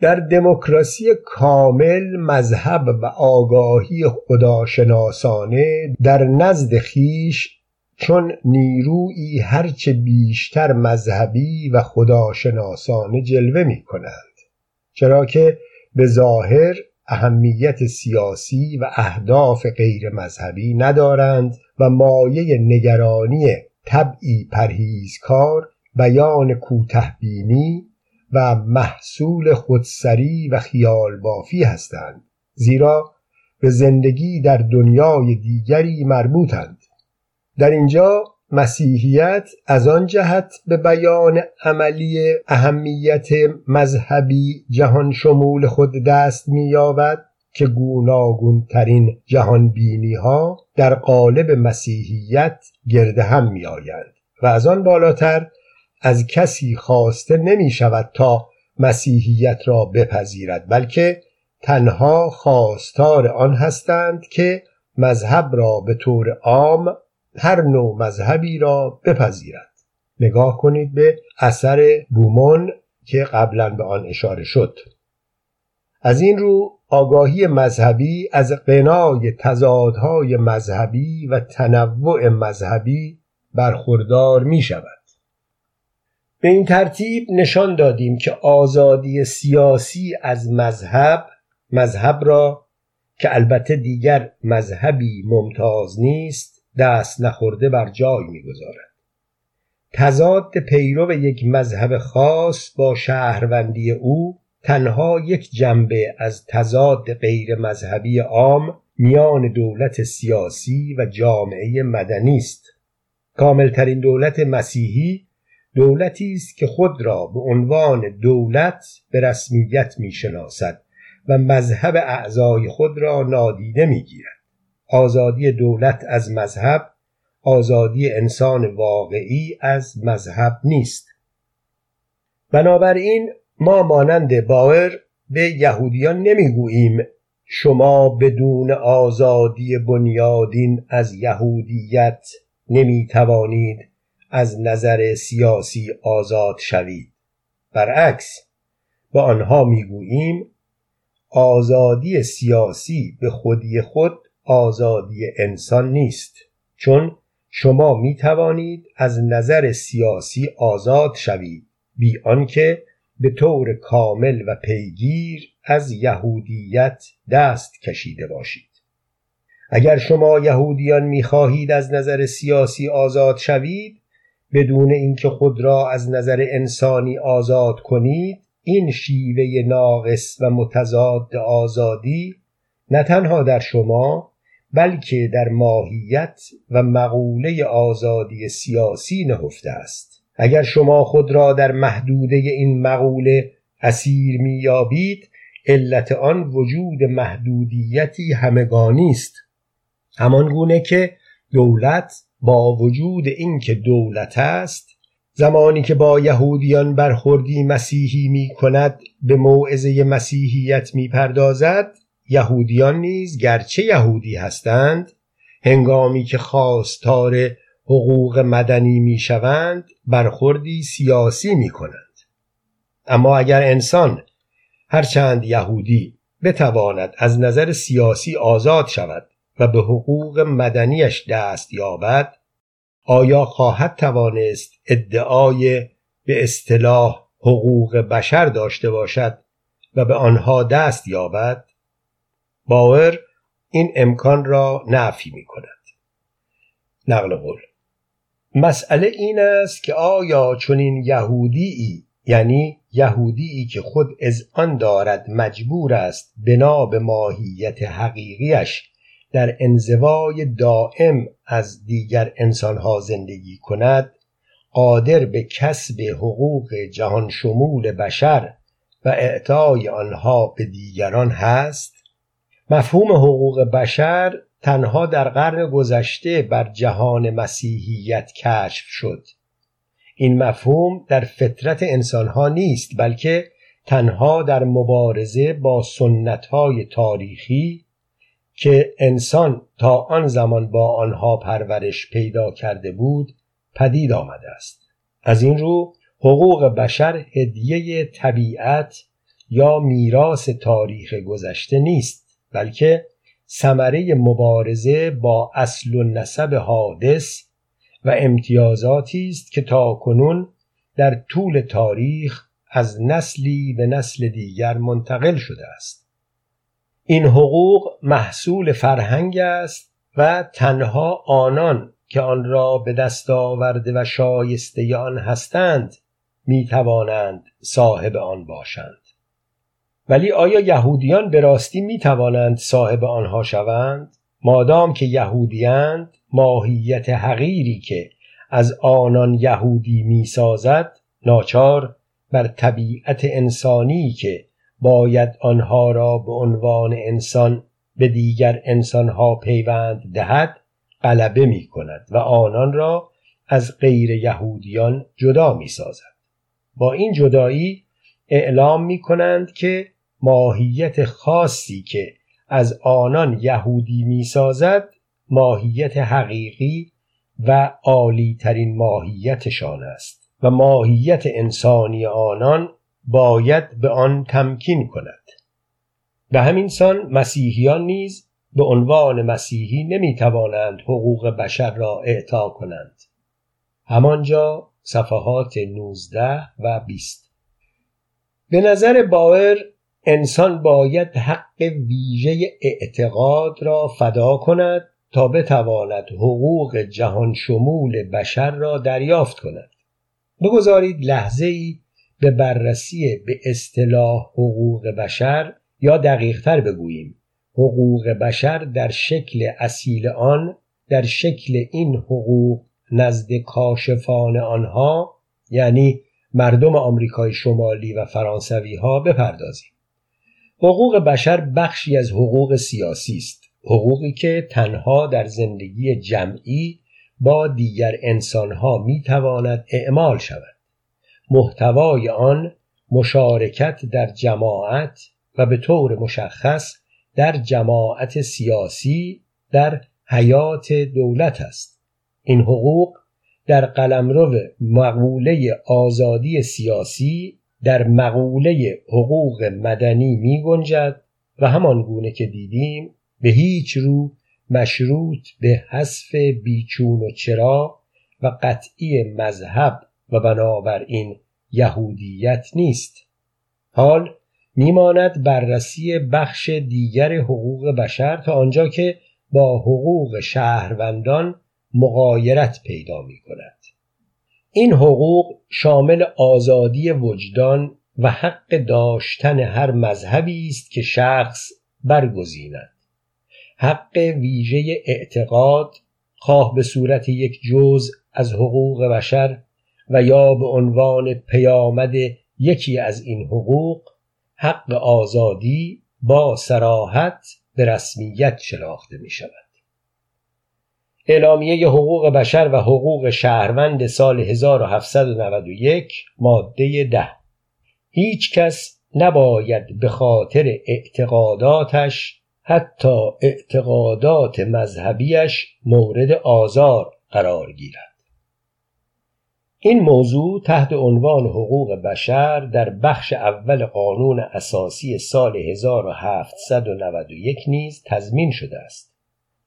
در دموکراسی کامل مذهب و آگاهی خداشناسانه در نزد خیش چون نیرویی هرچه بیشتر مذهبی و خداشناسانه جلوه می کنند چرا که به ظاهر اهمیت سیاسی و اهداف غیر مذهبی ندارند و مایه نگرانی طبعی پرهیزکار بیان کوتهبینی و محصول خودسری و خیال بافی هستند زیرا به زندگی در دنیای دیگری مربوطند. در اینجا مسیحیت از آن جهت به بیان عملی اهمیت مذهبی جهان شمول خود دست می‌یابد که گوناگون ترین جهان بینی ها در قالب مسیحیت گرد هم می آیند و از آن بالاتر از کسی خواسته نمی شود تا مسیحیت را بپذیرد بلکه تنها خواستار آن هستند که مذهب را به طور عام هر نوع مذهبی را بپذیرد. نگاه کنید به اثر بومون که قبلا به آن اشاره شد. از این رو آگاهی مذهبی از قنای تضادهای مذهبی و تنوع مذهبی برخوردار می شود به این ترتیب نشان دادیم که آزادی سیاسی از مذهب مذهب را که البته دیگر مذهبی ممتاز نیست دست نخورده بر جای می‌گذارد. تضاد پیرو یک مذهب خاص با شهروندی او تنها یک جنبه از تضاد غیر مذهبی عام میان دولت سیاسی و جامعه مدنی است. کاملترین دولت مسیحی دولتی است که خود را به عنوان دولت به رسمیت می‌شناسد و مذهب اعضای خود را نادیده می‌گیرد. آزادی دولت از مذهب آزادی انسان واقعی از مذهب نیست. بنابراین ما مانند باور به یهودیان نمی‌گوییم شما بدون آزادی بنیادین از یهودیت نمی توانید از نظر سیاسی آزاد شوید. برعکس به آنها می‌گوییم آزادی سیاسی به خودی خود آزادی انسان نیست. چون شما می توانید از نظر سیاسی آزاد شوید. بی آنکه به طور کامل و پیگیر از یهودیت دست کشیده باشید. اگر شما یهودیان می‌خواهید از نظر سیاسی آزاد شوید بدون اینکه خود را از نظر انسانی آزاد کنید این شیوه ناقص و متضاد آزادی نه تنها در شما بلکه در ماهیت و مقوله آزادی سیاسی نهفته است. اگر شما خود را در محدوده این مقوله اسیر میابید علت آن وجود محدودیتی همگانی است. همان گونه که دولت با وجود اینکه دولت است زمانی که با یهودیان برخوردی مسیحی می کند به موعظه مسیحیت می پردازد یهودیان نیز گرچه یهودی هستند هنگامی که خواستار حقوق مدنی می شوند برخوردی سیاسی می کنند اما اگر انسان هرچند یهودی بتواند از نظر سیاسی آزاد شود و به حقوق مدنیش دست یابد آیا خواهد توانست ادعای به اصطلاح حقوق بشر داشته باشد و به آنها دست یابد؟ باور این امکان را نفی می کند نقل قول مسئله این است که آیا چنین یهودی یعنی یهودی که خود از آن دارد مجبور است بنا به ماهیت حقیقیش در انزوای دائم از دیگر انسانها زندگی کند قادر به کسب حقوق جهان شمول بشر و اعطای آنها به دیگران هست؟ مفهوم حقوق بشر تنها در قرن گذشته بر جهان مسیحیت کشف شد. این مفهوم در فطرت انسانها نیست بلکه تنها در مبارزه با سنتهای تاریخی که انسان تا آن زمان با آنها پرورش پیدا کرده بود پدید آمده است. از این رو حقوق بشر هدیه طبیعت یا میراث تاریخ گذشته نیست بلکه ثمره مبارزه با اصل و نسب حادث و امتیازاتی است که تاکنون در طول تاریخ از نسلی به نسل دیگر منتقل شده است. این حقوق محصول فرهنگ است و تنها آنان که آن را به دست آورده و شایسته آن هستند می توانند صاحب آن باشند. ولی آیا یهودیان به راستی می توانند صاحب آنها شوند؟ مادام که یهودیند ماهیت حقیری که از آنان یهودی می سازد ناچار بر طبیعت انسانی که باید آنها را به عنوان انسان به دیگر انسانها پیوند دهد غلبه می کند و آنان را از غیر یهودیان جدا می سازد. با این جدایی اعلام می کنند که ماهیت خاصی که از آنان یهودی می سازد ماهیت حقیقی و عالی ترین ماهیتشان است و ماهیت انسانی آنان باید به آن تمکین کند. به همین سان مسیحیان نیز به عنوان مسیحی نمی توانند حقوق بشر را اعطا کنند. همانجا صفحات 19 و 20 به نظر باور انسان باید حق ویژه اعتقاد را فدا کند تا بتواند حقوق جهان شمول بشر را دریافت کند. بگذارید لحظه ای به بررسی به اصطلاح حقوق بشر یا دقیقتر بگوییم. حقوق بشر در شکل اصیل آن در شکل این حقوق نزد کاشفان آنها یعنی مردم آمریکای شمالی و فرانسوی ها بپردازیم. حقوق بشر بخشی از حقوق سیاسی است. حقوقی که تنها در زندگی جمعی با دیگر انسانها می تواند اعمال شود. محتوای آن مشارکت در جماعت و به طور مشخص در جماعت سیاسی در حیات دولت است. این حقوق در قلمرو مقوله آزادی سیاسی در مقوله حقوق مدنی می گنجد و همان گونه که دیدیم به هیچ رو مشروط به حذف بیچون و چرا و قطعی مذهب و بنابراین یهودیت نیست حال میماند بررسی بخش دیگر حقوق بشر تا آنجا که با حقوق شهروندان مقایرت پیدا می کند. این حقوق شامل آزادی وجدان و حق داشتن هر مذهبی است که شخص برگزیند حق ویژه اعتقاد خواه به صورت یک جز از حقوق بشر و یا به عنوان پیامد یکی از این حقوق حق آزادی با سراحت به رسمیت شناخته می شود. اعلامیه حقوق بشر و حقوق شهروند سال 1791 ماده ده هیچ کس نباید به خاطر اعتقاداتش حتی اعتقادات مذهبیش مورد آزار قرار گیرد این موضوع تحت عنوان حقوق بشر در بخش اول قانون اساسی سال 1791 نیز تضمین شده است.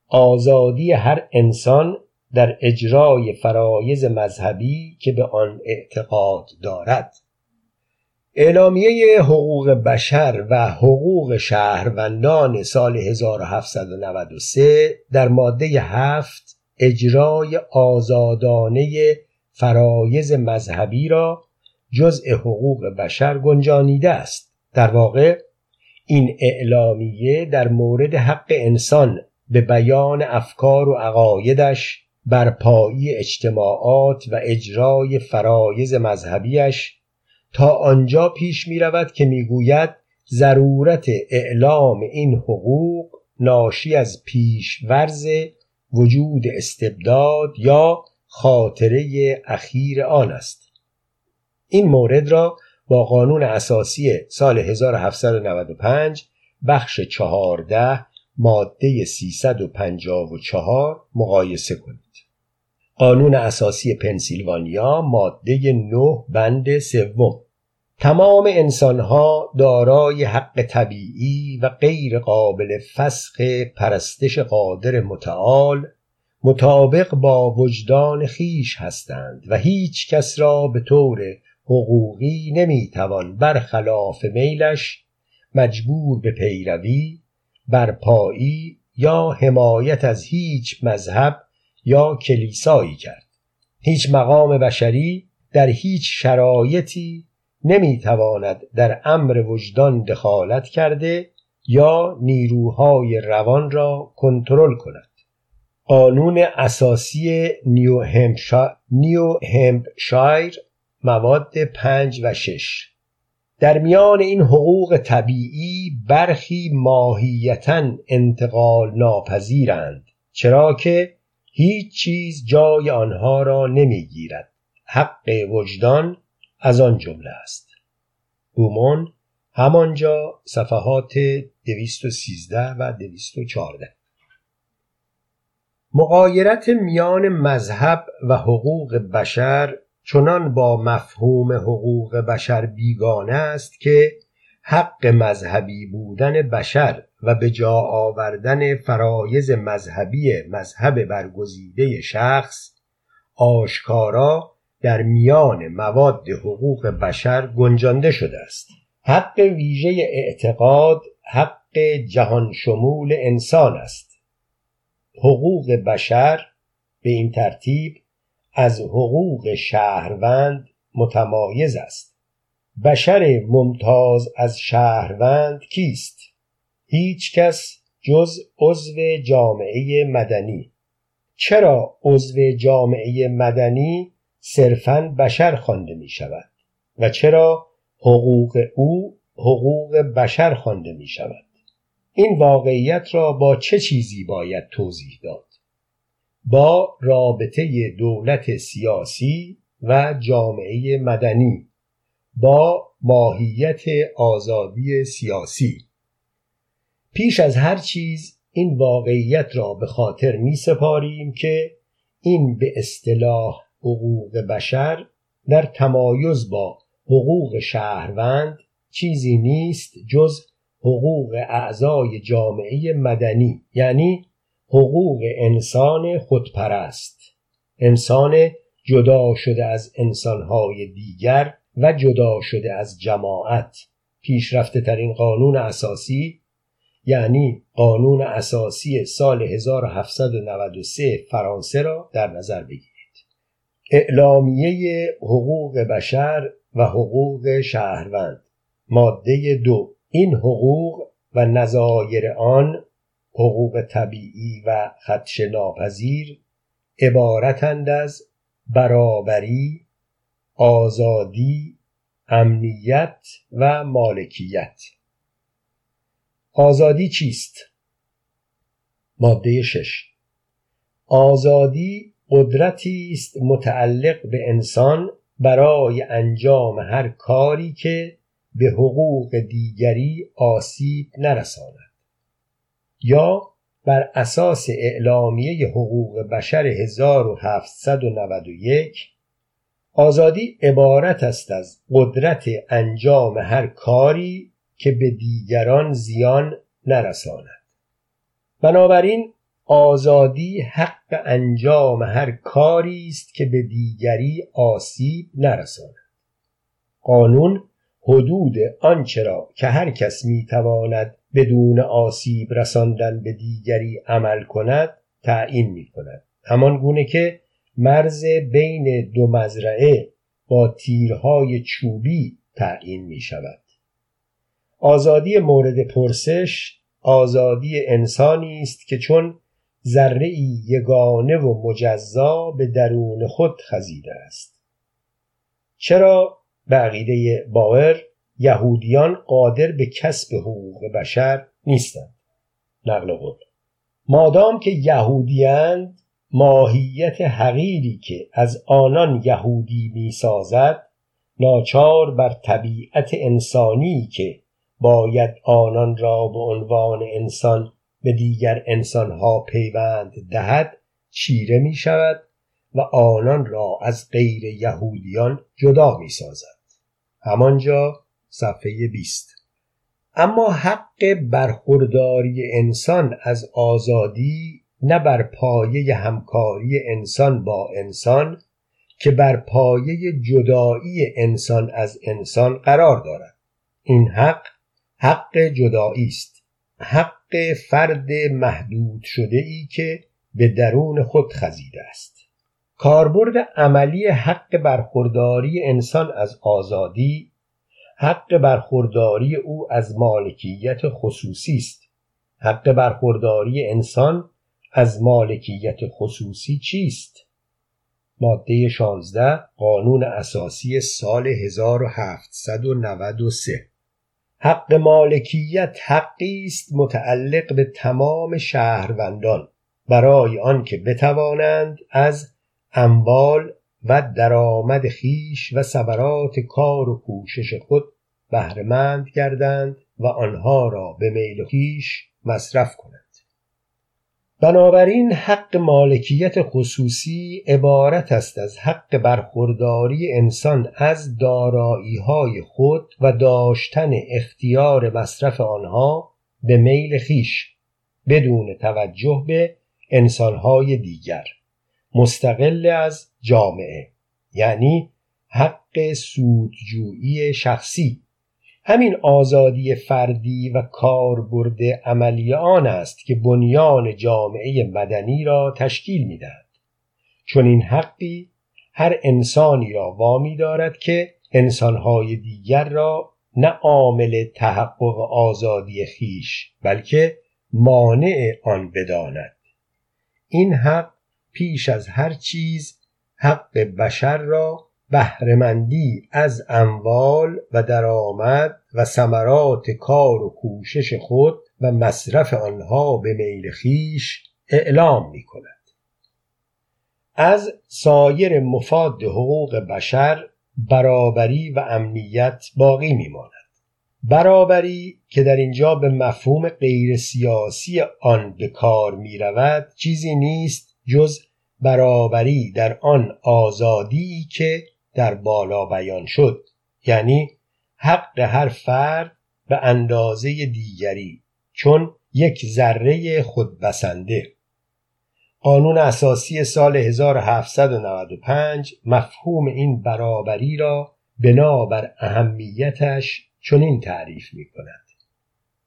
آزادی هر انسان در اجرای فرایز مذهبی که به آن اعتقاد دارد. اعلامیه حقوق بشر و حقوق شهروندان سال 1793 در ماده هفت اجرای آزادانه فرایز مذهبی را جزء حقوق بشر گنجانیده است. در واقع این اعلامیه در مورد حق انسان به بیان افکار و عقایدش برپایی اجتماعات و اجرای فرایز مذهبیش تا آنجا پیش می رود که می گوید ضرورت اعلام این حقوق ناشی از پیشورز وجود استبداد یا خاطره اخیر آن است. این مورد را با قانون اساسی سال 1795 بخش چهارده ماده 354 مقایسه کنید. قانون اساسی پنسیلوانیا ماده 9 بند سوم. تمام انسانها دارای حق طبیعی و غیر قابل فسخ پرستش قادر متعال مطابق با وجدان خیش هستند و هیچ کس را به طور حقوقی نمی‌توان برخلاف میلش مجبور به پیروی برپایی یا حمایت از هیچ مذهب یا کلیسایی کرد. هیچ مقام بشری در هیچ شرایطی نمی‌تواند در امر وجدان دخالت کرده یا نیروهای روان را کنترل کند. قانون اساسی نیو, همشا... نیو همپشایر مواد پنج و شش. در میان این حقوق طبیعی برخی ماهیتا انتقال ناپذیرند چرا که هیچ چیز جای آنها را نمی‌گیرد. حق وجدان از آن جمله است. بومون همانجا صفحات 213 و 214 مقایرت میان مذهب و حقوق بشر چنان با مفهوم حقوق بشر بیگانه است که حق مذهبی بودن بشر و به جا آوردن فرایز مذهبی مذهب برگزیده شخص آشکارا در میان مواد حقوق بشر گنجانده شده است. حق ویژه اعتقاد حق جهان شمول انسان است. حقوق بشر به این ترتیب از حقوق شهروند متمایز است. بشر ممتاز از شهروند کیست؟ هیچ کس جز عضو جامعه مدنی. چرا عضو جامعه مدنی صرفا بشر خوانده می شود؟ و چرا حقوق او حقوق بشر خوانده می شود؟ این واقعیت را با چه چیزی باید توضیح داد؟ با رابطه دولت سیاسی و جامعه مدنی با ماهیت آزادی سیاسی. پیش از هر چیز این واقعیت را به خاطر می سپاریم که این به اصطلاح حقوق بشر در تمایز با حقوق شهروند چیزی نیست جز حقوق اعضای جامعه مدنی یعنی حقوق انسان خودپرست انسان جدا شده از انسانهای دیگر و جدا شده از جماعت. پیشرفته ترین قانون اساسی یعنی قانون اساسی سال 1793 فرانسه را در نظر بگیرید. اعلامیه حقوق بشر و حقوق شهروند ماده دو. این حقوق و نظایر آن حقوق طبیعی و خدش ناپذیر عبارتند از برابری آزادی امنیت و مالکیت. آزادی چیست؟ ماده شش. آزادی قدرتی است متعلق به انسان برای انجام هر کاری که به حقوق دیگری آسیب نرساند. یا بر اساس اعلامیه حقوق بشر 1791 آزادی عبارت است از قدرت انجام هر کاری که به دیگران زیان نرساند. بنابراین آزادی حق انجام هر کاری است که به دیگری آسیب نرساند. قانون حدود آنچه را که هر کس می‌تواند بدون آسیب رساندن به دیگری عمل کند تعیین می کند همان گونه که مرز بین دو مزرعه با تیرهای چوبی تعیین می شود آزادی مورد پرسش آزادی انسانی است که چون ذره یگانه و مجزا به درون خود خزیده است. چرا به عقیده باور یهودیان قادر به کسب حقوق بشر نیستند نقل قول مادام که یهودیند ماهیت حقیری که از آنان یهودی می‌سازد ناچار بر طبیعت انسانی که باید آنان را به عنوان انسان به دیگر انسانها پیوند دهد چیره می شود و آنان را از غیر یهودیان جدا می سازد. همانجا صفحه 20 اما حق برخورداری انسان از آزادی نه بر پایه همکاری انسان با انسان که بر پایه جدایی انسان از انسان قرار دارد. این حق حق جدایی است. حق فرد محدود شده ای که به درون خود خزیده است. کاربرد عملی حق برخورداری انسان از آزادی حق برخورداری او از مالکیت خصوصی است. حق برخورداری انسان از مالکیت خصوصی چیست؟ ماده 16 قانون اساسی سال 1793 حق مالکیت حقی است متعلق به تمام شهروندان. برای آنکه بتوانند از اموال و درآمد خیش و ثمرات کار و کوشش خود بهرهمند گردند و آنها را به میل خیش مصرف کنند. بنابراین حق مالکیت خصوصی عبارت است از حق برخورداری انسان از های خود و داشتن اختیار مصرف آنها به میل خیش بدون توجه به انسانهای دیگر. مستقل از جامعه یعنی حق سودجویی شخصی. همین آزادی فردی و کاربرد عملی آن است که بنیان جامعه مدنی را تشکیل می‌دهد. چون این حقی هر انسانی را وامی دارد که انسانهای دیگر را نه عامل تحقق آزادی خیش بلکه مانع آن بداند. این حق پیش از هر چیز حق بشر را بهرهمندی از اموال و درآمد و ثمرات کار و کوشش خود و مصرف آنها به میل خیش اعلام می کند. از سایر مفاد حقوق بشر برابری و امنیت باقی می ماند. برابری که در اینجا به مفهوم غیر سیاسی آن به کار می رود چیزی نیست جز برابری در آن آزادی که در بالا بیان شد. یعنی حق هر فرد به اندازه دیگری چون یک ذره خودبسنده. قانون اساسی سال 1795 مفهوم این برابری را بنابر اهمیتش چنین تعریف می کند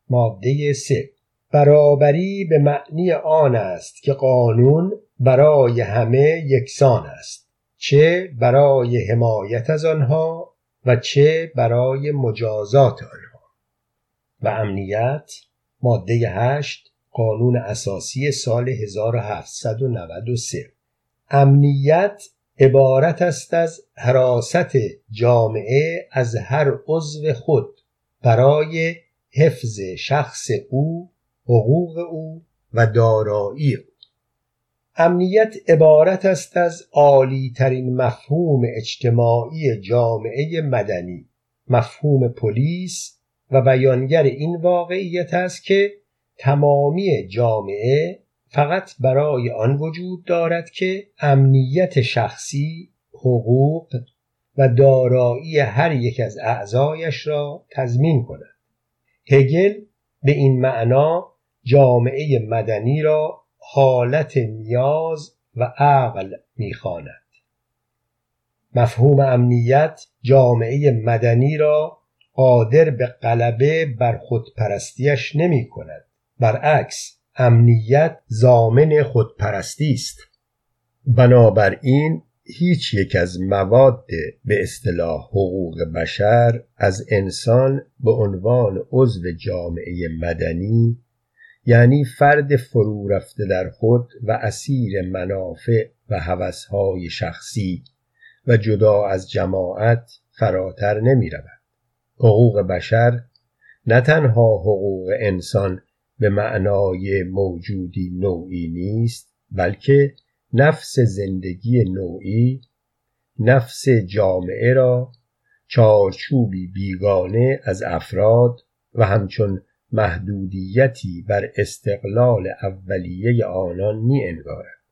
ماده 3 برابری به معنی آن است که قانون برای همه یکسان است چه برای حمایت از آنها و چه برای مجازات آنها. و امنیت ماده 8 قانون اساسی سال 1793 امنیت عبارت است از حراست جامعه از هر عضو خود برای حفظ شخص او حقوق او و دارایی او. امنیت عبارت است از عالی ترین مفهوم اجتماعی جامعه مدنی. مفهوم پلیس و بیانگر این واقعیت است که تمامی جامعه فقط برای آن وجود دارد که امنیت شخصی حقوق و دارایی هر یک از اعضایش را تضمین کند. هگل به این معنا جامعه مدنی را حالت نیاز و عقل می‌خواند. مفهوم امنیت جامعه مدنی را قادر به غلبه بر خودپرستیش نمی کند برعکس امنیت زامن خودپرستی است. بنابراین هیچ یک از مواد به اصطلاح حقوق بشر از انسان به عنوان عضو جامعه مدنی یعنی فرد فرو رفته در خود و اسیر منافع و هوسهای شخصی و جدا از جماعت فراتر نمی رود. حقوق بشر نه تنها حقوق انسان به معنای موجودی نوعی نیست بلکه نفس زندگی نوعی نفس جامعه را چارچوبی بیگانه از افراد و همچون محدودیتی بر استقلال اولیه آنان می انگارد.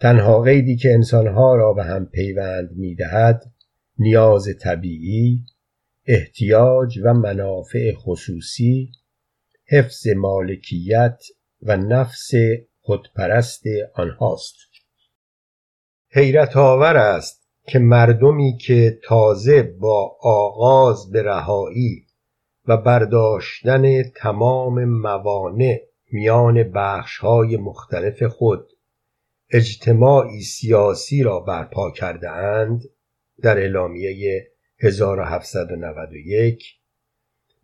تنها قیدی که انسانها را به هم پیوند می دهد نیاز طبیعی احتیاج و منافع خصوصی حفظ مالکیت و نفس خودپرست آنهاست حیرت آور است که مردمی که تازه با آغاز به رهایی و برداشتن تمام موانع میان بخشهای مختلف خود اجتماعی سیاسی را برپا کرده اند در اعلامیه 1791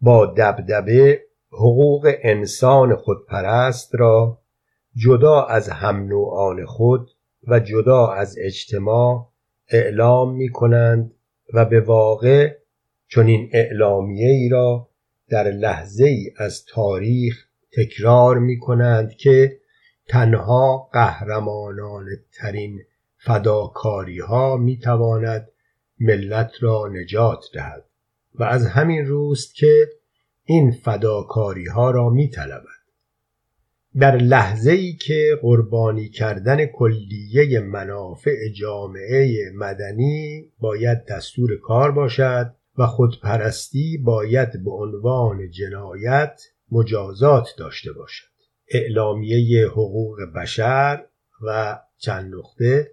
با دبدبه حقوق انسان خودپرست را جدا از هم نوعان خود و جدا از اجتماع اعلام می کنند و به واقع چنین اعلامیه ای را در لحظه ای از تاریخ تکرار می کنند که تنها قهرمانان ترین فداکاری ها می تواند ملت را نجات دهد و از همین روست که این فداکاری ها را می طلبد. در لحظه ای که قربانی کردن کلیه منافع جامعه مدنی باید دستور کار باشد و خودپرستی باید به عنوان جنایت مجازات داشته باشد. اعلامیه حقوق بشر و چند نقطه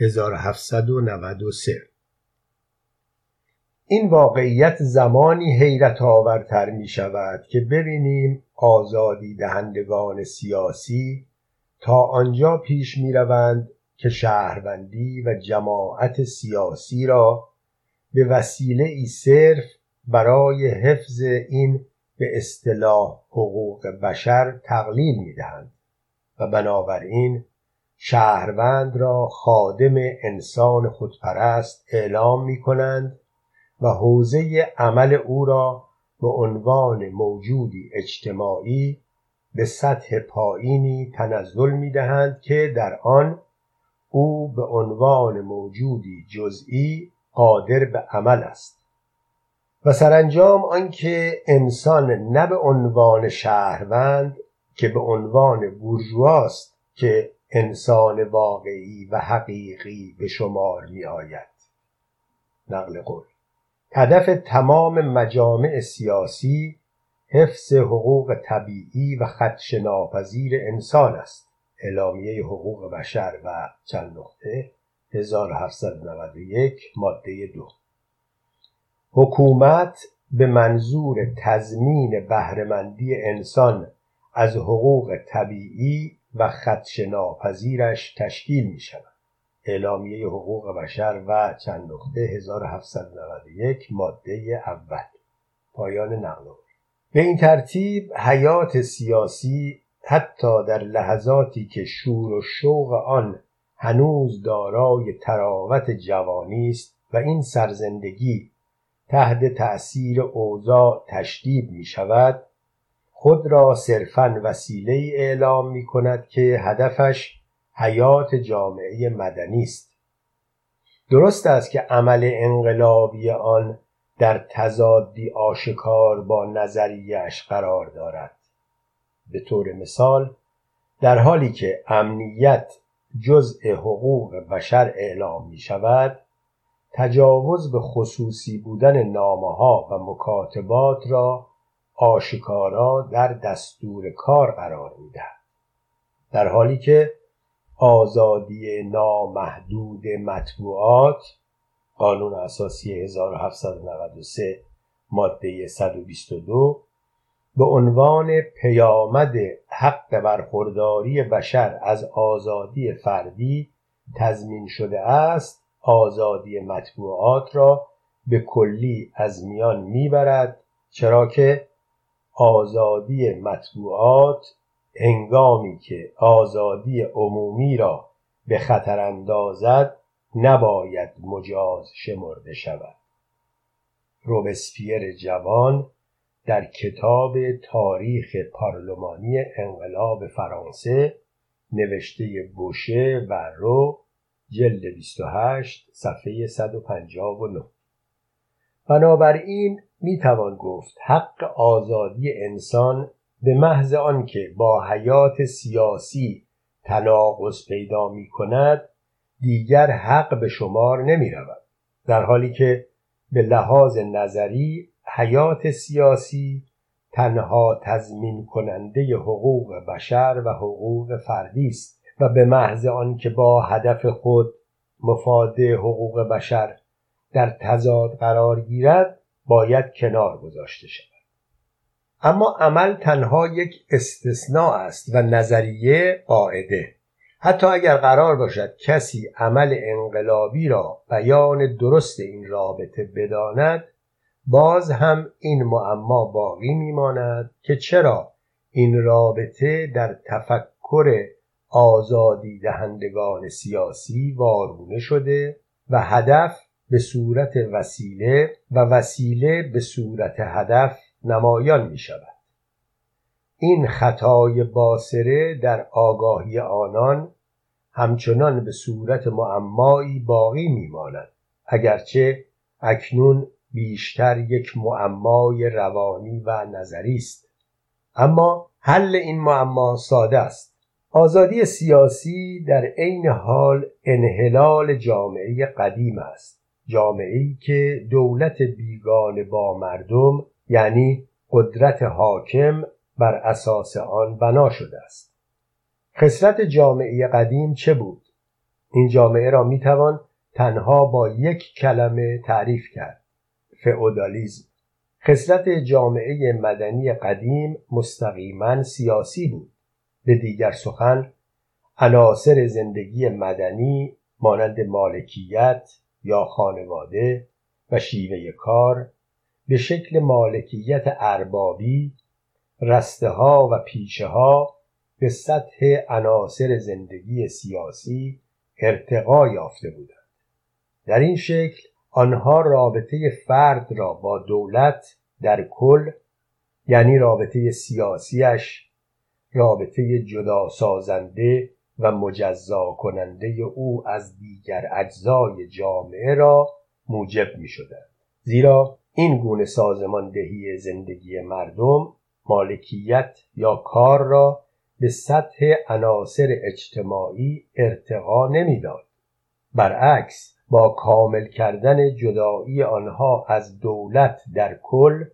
1793 این واقعیت زمانی حیرت آورتر می شود که ببینیم آزادی دهندگان سیاسی تا آنجا پیش می روند که شهروندی و جماعت سیاسی را به وسیله ای صرف برای حفظ این به اصطلاح حقوق بشر تقلیل می دهند و بنابراین شهروند را خادم انسان خودپرست اعلام می کنند و حوزه عمل او را به عنوان موجودی اجتماعی به سطح پایینی تنزل می دهند که در آن او به عنوان موجودی جزئی قادر به عمل است. و سرانجام آنکه انسان نه به عنوان شهروند که به عنوان بورژواست که انسان واقعی و حقیقی به شمار می آید نقل قول هدف تمام مجامع سیاسی حفظ حقوق طبیعی و خدش ناپذیر انسان است. اعلامیه حقوق بشر و چند نقطه. 1791 ماده دو. حکومت به منظور تضمین بهرهمندی انسان از حقوق طبیعی و خدش ناپذیرش تشکیل می شود اعلامیه حقوق بشر و چند نقطه 1791 ماده اول. پایان نقل به این ترتیب حیات سیاسی حتی در لحظاتی که شور و شوق آن هنوز دارای تراوت جوانی است و این سرزندگی تحت تأثیر اوضاع تشدید می شود خود را صرفا وسیله اعلام می کند که هدفش حیات جامعه مدنی است. درست است که عمل انقلابی آن در تضادی آشکار با نظریهاش قرار دارد. به طور مثال در حالی که امنیت جزء حقوق بشر اعلام می شود تجاوز به خصوصی بودن نامه ها و مکاتبات را آشکارا در دستور کار قرار می دهد. در حالی که آزادی نامحدود مطبوعات قانون اساسی 1793 ماده 122 به عنوان پیامد حق برخورداری بشر از آزادی فردی تضمین شده است آزادی مطبوعات را به کلی از میان می‌برد چرا که آزادی مطبوعات هنگامی که آزادی عمومی را به خطر اندازد نباید مجاز شمرده شود. روبسپیر جوان در کتاب تاریخ پارلمانی انقلاب فرانسه نوشته بوشه و رو جلد 28 صفحه 159 بنابراین می توان گفت حق آزادی انسان به محض آنکه با حیات سیاسی تناقض پیدا می کند دیگر حق به شمار نمی رود در حالی که به لحاظ نظری حیات سیاسی تنها تضمین کننده حقوق بشر و حقوق فردی است و به محض آنکه با هدف خود مفاد حقوق بشر در تضاد قرار گیرد باید کنار گذاشته شود. اما عمل تنها یک استثناء است و نظریه قاعده. حتی اگر قرار باشد کسی عمل انقلابی را بیان درست این رابطه بداند باز هم این معما باقی میماند که چرا این رابطه در تفکر آزادی دهندگان سیاسی وارونه شده و هدف به صورت وسیله و وسیله به صورت هدف نمایان می شود این خطای باسره در آگاهی آنان همچنان به صورت معمایی باقی میماند اگرچه اکنون بیشتر یک معمای روانی و نظری است. اما حل این معما ساده است. آزادی سیاسی در عین حال انحلال جامعه قدیم است. جامعه ای که دولت بیگانه با مردم یعنی قدرت حاکم بر اساس آن بنا شده است. خسرت جامعه قدیم چه بود؟ این جامعه را می‌توان تنها با یک کلمه تعریف کرد. فئودالیزم. خسرت جامعه مدنی قدیم مستقیما سیاسی بود. به دیگر سخن عناصر زندگی مدنی مانند مالکیت یا خانواده و شیوه کار به شکل مالکیت اربابی رسته ها و پیچه ها به سطح عناصر زندگی سیاسی ارتقا یافته بودند. در این شکل آنها رابطه فرد را با دولت در کل یعنی رابطه سیاسیش رابطه جدا سازنده و مجزا کننده او از دیگر اجزای جامعه را موجب می شدند. زیرا این گونه سازماندهی زندگی مردم مالکیت یا کار را به سطح عناصر اجتماعی ارتقا نمی‌داد برعکس با کامل کردن جدایی آنها از دولت در کل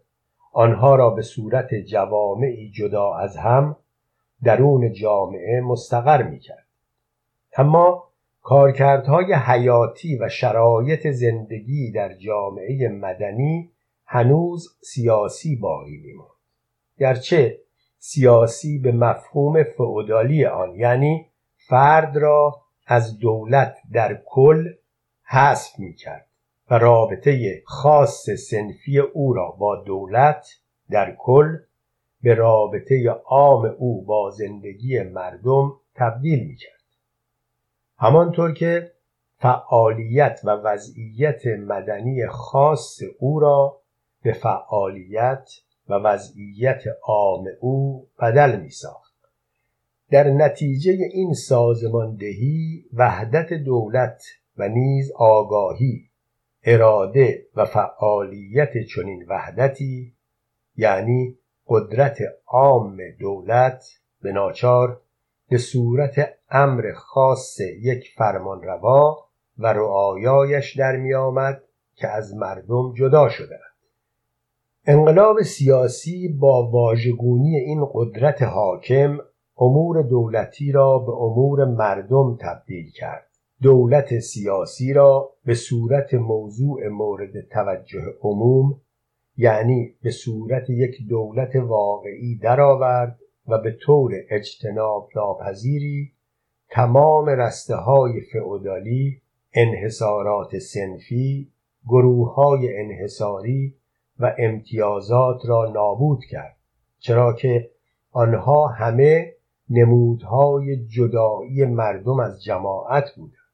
آنها را به صورت جوامعی جدا از هم درون جامعه مستقر می کرد. اما کارکردهای حیاتی و شرایط زندگی در جامعه مدنی هنوز سیاسی باقی میماند گرچه سیاسی به مفهوم فعودالی آن یعنی فرد را از دولت در کل حذف می کرد و رابطه خاص سنفی او را با دولت در کل به رابطه عام او با زندگی مردم تبدیل می کرد. همانطور که فعالیت و وضعیت مدنی خاص او را به فعالیت و وضعیت عام او بدل می ساخت. در نتیجه این سازماندهی وحدت دولت و نیز آگاهی اراده و فعالیت چنین وحدتی یعنی قدرت عام دولت به ناچار به صورت امر خاص یک فرمانروا و رعایایش در می آمد که از مردم جدا شدند انقلاب سیاسی با واژگونی این قدرت حاکم امور دولتی را به امور مردم تبدیل کرد. دولت سیاسی را به صورت موضوع مورد توجه عموم یعنی به صورت یک دولت واقعی درآورد و به طور اجتناب ناپذیری تمام رسته های فعودالی انحصارات سنفی گروه های انحصاری و امتیازات را نابود کرد چرا که آنها همه نمودهای جدایی مردم از جماعت بودند.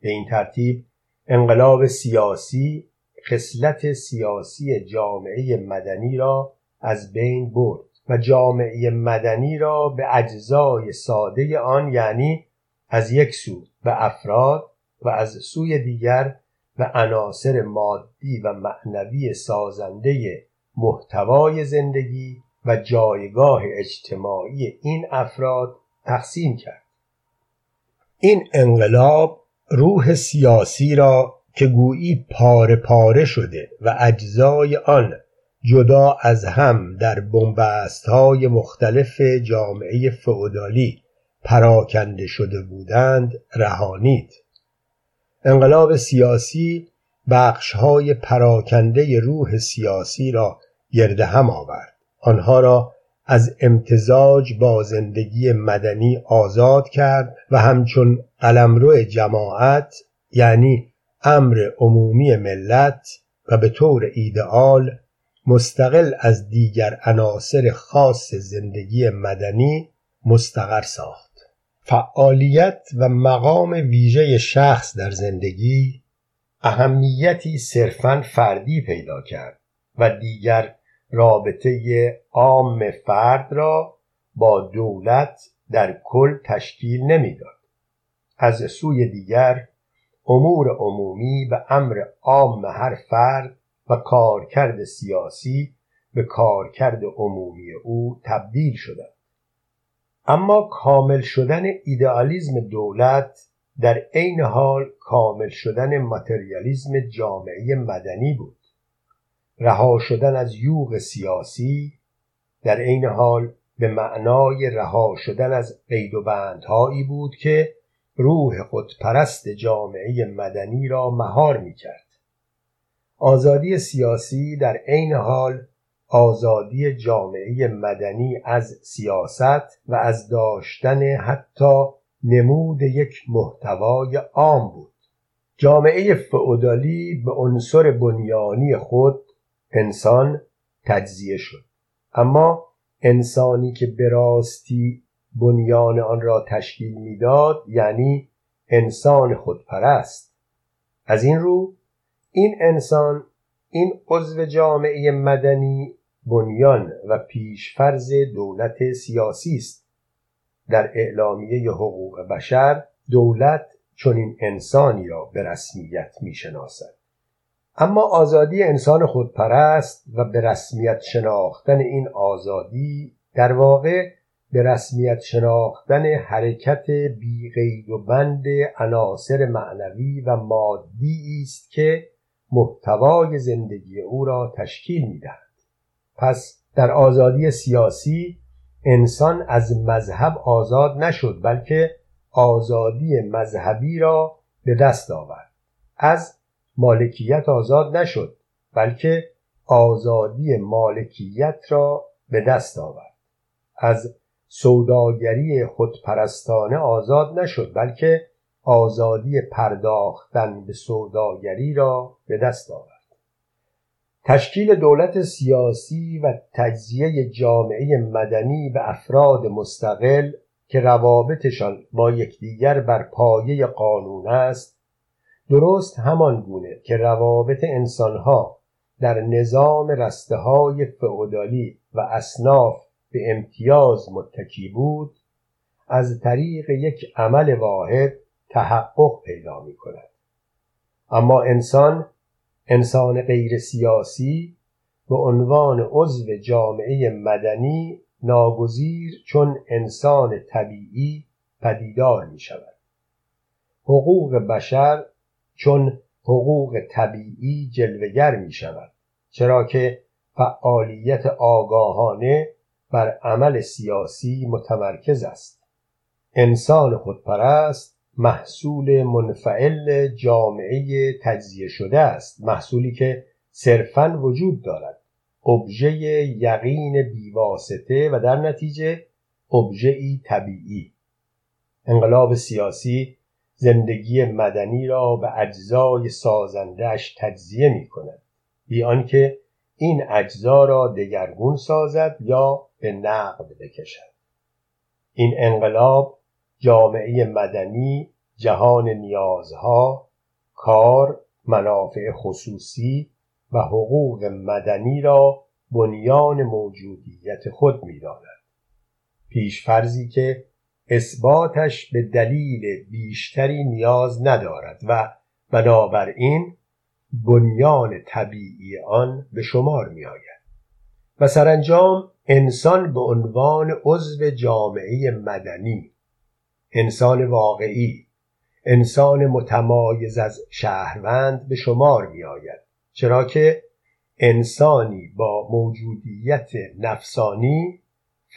به این ترتیب انقلاب سیاسی خصلت سیاسی جامعه مدنی را از بین برد و جامعه مدنی را به اجزای ساده آن یعنی از یک سو به افراد و از سوی دیگر به عناصر مادی و معنوی سازنده محتوای زندگی و جایگاه اجتماعی این افراد تقسیم کرد. این انقلاب روح سیاسی را که گویی پاره پاره شده و اجزای آن جدا از هم در بنبست های مختلف جامعه فئودالی پراکنده شده بودند رهانید. انقلاب سیاسی بخش های پراکنده روح سیاسی را گرد هم آورد. آنها را از امتزاج با زندگی مدنی آزاد کرد و همچون قلمرو جماعت یعنی امر عمومی ملت و به طور ایدئال مستقل از دیگر عناصر خاص زندگی مدنی مستقر ساخت. فعالیت و مقام ویژه شخص در زندگی اهمیتی صرفا فردی پیدا کرد و دیگر رابطه عام فرد را با دولت در کل تشکیل نمی‌داد. از سوی دیگر امور عمومی و امر عام هر فرد و کارکرد سیاسی به کارکرد عمومی او تبدیل شدند. اما کامل شدن ایدئالیزم دولت در عین حال کامل شدن ماتریالیزم جامعه مدنی بود. رها شدن از یوغ سیاسی در عین حال به معنای رها شدن از قید و بندهایی بود که روح خودپرست جامعه مدنی را مهار می کرد. آزادی سیاسی در عین حال آزادی جامعه مدنی از سیاست و از داشتن حتی نمود یک محتوای عام بود جامعه فئودالی به عنصر بنیانی خود انسان تجزیه شد. اما انسانی که به راستی بنیان آن را تشکیل می‌داد یعنی انسان خودپرست. از این رو این انسان این عضو جامعه مدنی بنیان و پیشفرز دولت سیاسی است. در اعلامیه حقوق بشر دولت چنین انسانی را به رسمیت می‌شناسد. اما آزادی انسان خودپرست و به رسمیت شناختن این آزادی در واقع به رسمیت شناختن حرکت بیقید و بند عناصر معنوی و مادی است که محتوای زندگی او را تشکیل می‌دهد. پس در آزادی سیاسی انسان از مذهب آزاد نشد بلکه آزادی مذهبی را به دست آورد. از مالکیت آزاد نشد بلکه آزادی مالکیت را به دست آورد. از سوداگری خودپرستانه آزاد نشد بلکه آزادی پرداختن به سوداگری را به دست آورد. تشکیل دولت سیاسی و تجزیه جامعه مدنی به افراد مستقل که روابطشان با یکدیگر بر پایه قانون است درست همان گونه که روابط انسانها در نظام رسته های فعودالی و اصناف به امتیاز متکی بود از طریق یک عمل واحد تحقق پیدا می کند اما انسان انسان غیر سیاسی به عنوان عضو جامعه مدنی ناگزیر چون انسان طبیعی پدیدار می شود حقوق بشر چون حقوق طبیعی جلوگر می شود چرا که فعالیت آگاهانه بر عمل سیاسی متمرکز است. انسان خودپرست محصول منفعل جامعه تجزیه شده است. محصولی که صرفا وجود دارد. ابژه یقین بیواسطه و در نتیجه ای طبیعی. انقلاب سیاسی زندگی مدنی را به اجزای سازندهش تجزیه می کند بی آنکه این اجزا را دگرگون سازد یا به نقد بکشد. این انقلاب جامعه مدنی جهان نیازها کار منافع خصوصی و حقوق مدنی را بنیان موجودیت خود می‌داند. پیشفرزی که اثباتش به دلیل بیشتری نیاز ندارد و بنابراین بنیان طبیعی آن به شمار می آید و سرانجام انسان به عنوان عضو جامعه مدنی انسان واقعی انسان متمایز از شهروند به شمار می آید چرا که انسانی با موجودیت نفسانی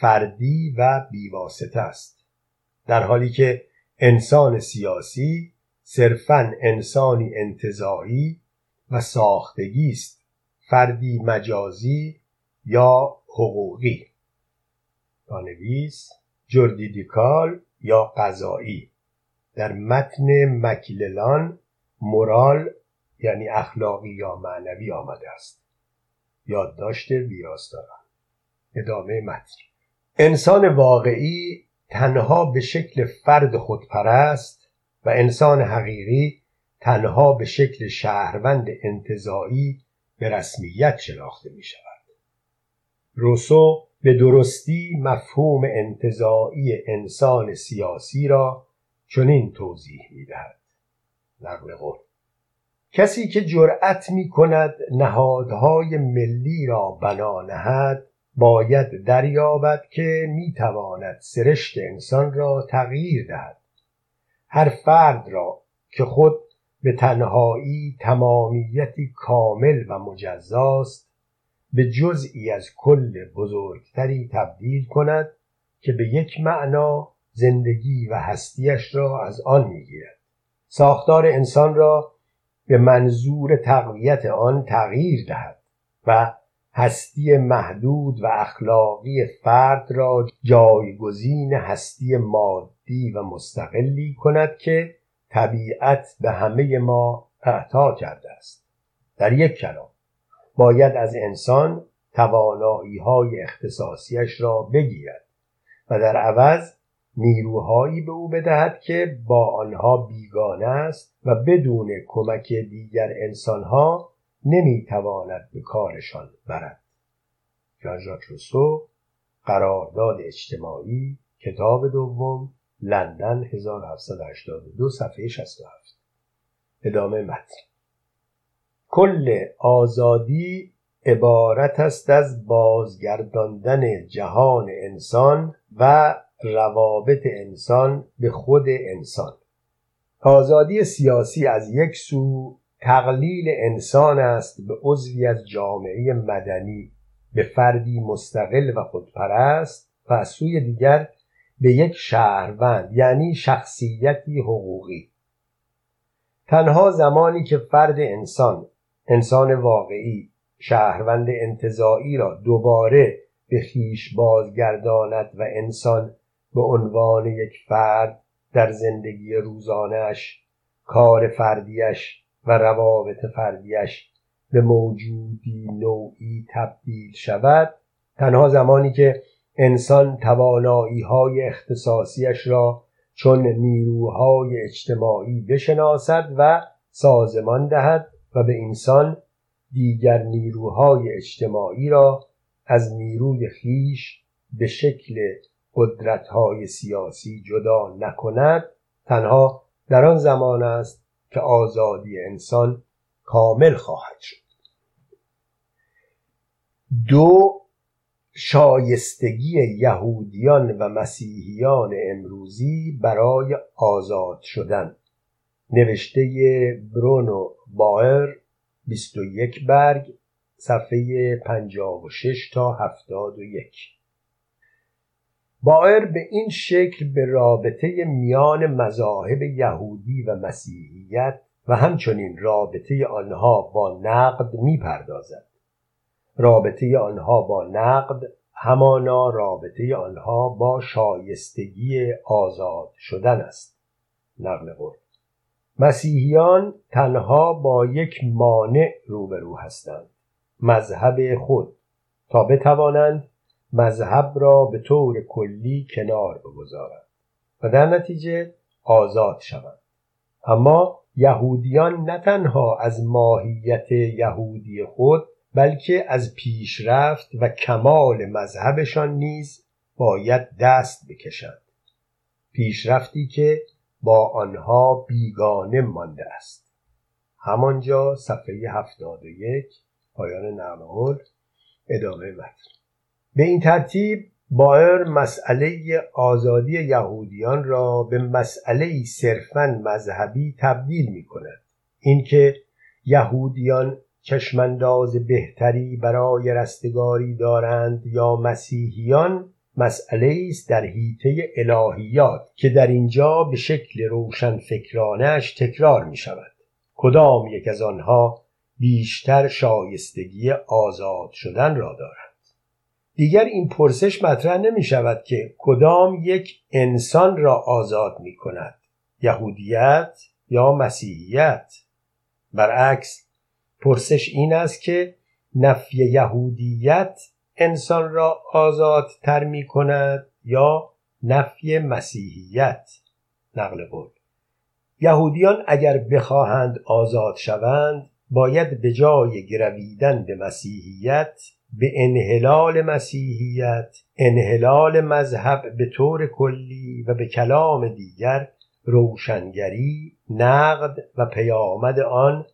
فردی و بیواسطه است. در حالی که انسان سیاسی صرفا انسانی انتظایی و ساختگی است فردی مجازی یا حقوقی. پانویس جردیدیکال یا قضایی. در متن مکللان مورال یعنی اخلاقی یا معنوی آمده است. یادداشت ویراستاران. ادامه متن. انسان واقعی تنها به شکل فرد خودپرست و انسان حقیقی تنها به شکل شهروند انتظایی به رسمیت شناخته می شود. روسو به درستی مفهوم انتظایی انسان سیاسی را چنین توضیح می دهد. نقل قول کسی که جرأت می کند نهادهای ملی را بنا نهد باید دریابد که می تواند سرشت انسان را تغییر دهد. هر فرد را که خود به تنهایی تمامیتی کامل و مجزاست به جزئی از کل بزرگتری تبدیل کند که به یک معنا زندگی و هستیش را از آن می‌گیرد. ساختار انسان را به منظور تقویت آن تغییر دهد و هستی محدود و اخلاقی فرد را جایگزین هستی مادی و مستقلی کند که طبیعت به همه ما اعطا کرده است. در یک کلام باید از انسان توانایی های اختصاصیش را بگیرد و در عوض نیروهایی به او بدهد که با آنها بیگانه است و بدون کمک دیگر انسانها نمی‌تواند به کارشان برد. ژان ژاک روسو قرارداد اجتماعی کتاب دوم لندن 1782 صفحه 67 ادامه متن. کل آزادی عبارت است از بازگرداندن جهان انسان و روابط انسان به خود انسان. آزادی سیاسی از یک سو تقلیل انسان است به عضوی از جامعه مدنی به فردی مستقل و خودپرست و از سوی دیگر به یک شهروند یعنی شخصیتی حقوقی. تنها زمانی که فرد انسان انسان واقعی شهروند انتظایی را دوباره به خیش بازگرداند و انسان به عنوان یک فرد در زندگی روزانش کار فردیش و روابط فردیش به موجودی نوعی تبدیل شود تنها زمانی که انسان توانایی های اختصاصیش را چون نیروهای اجتماعی بشناسد و سازمان دهد و به انسان دیگر نیروهای اجتماعی را از نیروی خیش به شکل قدرتهای سیاسی جدا نکند تنها در آن زمان است که آزادی انسان کامل خواهد شد. دو شایستگی یهودیان و مسیحیان امروزی برای آزاد شدن. نوشته برونو بایر 21 برگ صفحه 56 تا 71 بایر به این شکل به رابطه میان مذاهب یهودی و مسیحیت و همچنین رابطه آنها با نقد می‌پردازد. رابطه آنها با نقد همانا رابطه آنها با شایستگی آزاد شدن است. نقل قول مسیحیان تنها با یک مانع روبرو هستند. مذهب خود تا بتوانند مذهب را به طور کلی کنار بگذارند و در نتیجه آزاد شوند. اما یهودیان نه تنها از ماهیت یهودی خود بلکه از پیشرفت و کمال مذهبشان نیز باید دست بکشند. پیشرفتی که با آنها بیگانه مانده است. همانجا صفحه 71 پایان نقل ادامه متن. به این ترتیب بایر مسئله آزادی یهودیان را به مسئله صرفا مذهبی تبدیل می کند اینکه یهودیان چشمانداز بهتری برای رستگاری دارند یا مسیحیان مسئله است در حیطه الهیات که در اینجا به شکل روشن فکرانش تکرار می شود کدام یک از آنها بیشتر شایستگی آزاد شدن را دارد؟ دیگر این پرسش مطرح نمی شود که کدام یک انسان را آزاد می کند یهودیت یا مسیحیت. برعکس پرسش این است که نفی یهودیت انسان را آزادتر می کند یا نفی مسیحیت؟ نقل قول. یهودیان اگر بخواهند آزاد شوند باید به جای گرویدن به مسیحیت به انحلال مسیحیت انحلال مذهب به طور کلی و به کلام دیگر روشنگری نقد و پیامد آن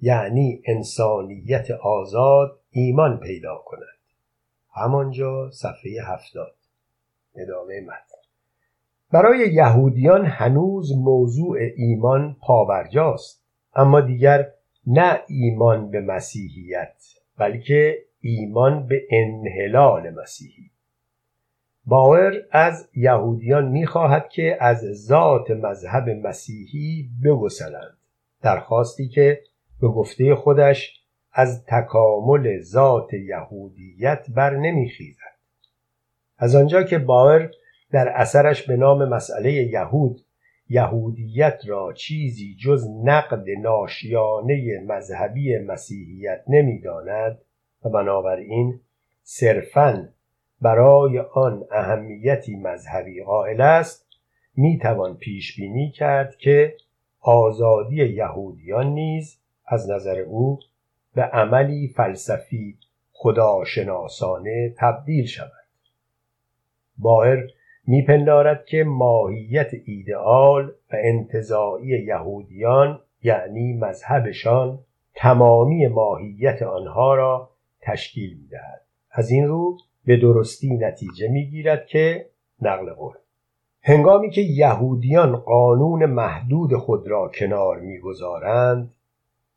یعنی انسانیت آزاد ایمان پیدا کند. همانجا صفحه هفتاد. ادامه متن. برای یهودیان هنوز موضوع ایمان پاورجاست اما دیگر نه ایمان به مسیحیت بلکه ایمان به انحلال مسیحی. باور از یهودیان می‌خواهد که از ذات مذهب مسیحی بگسلند درخواستی که به گفته خودش از تکامل ذات یهودیت بر نمیخیزد. از آنجا که باور در اثرش به نام مسئله یهود یهودیت را چیزی جز نقد ناشیانه مذهبی مسیحیت نمی‌داند و بنابراین صرفا برای آن اهمیتی مذهبی قائل است می‌توان پیش بینی کرد که آزادی یهودیان نیز از نظر او به عملی فلسفی خداشناسانه تبدیل شود. باهر میپندارد که ماهیت ایدئال و انتظاعی یهودیان یعنی مذهبشان تمامی ماهیت آنها را تشکیل می‌دهد. از این رو به درستی نتیجه می‌گیرد که نقل قول. هنگامی که یهودیان قانون محدود خود را کنار می‌گذارند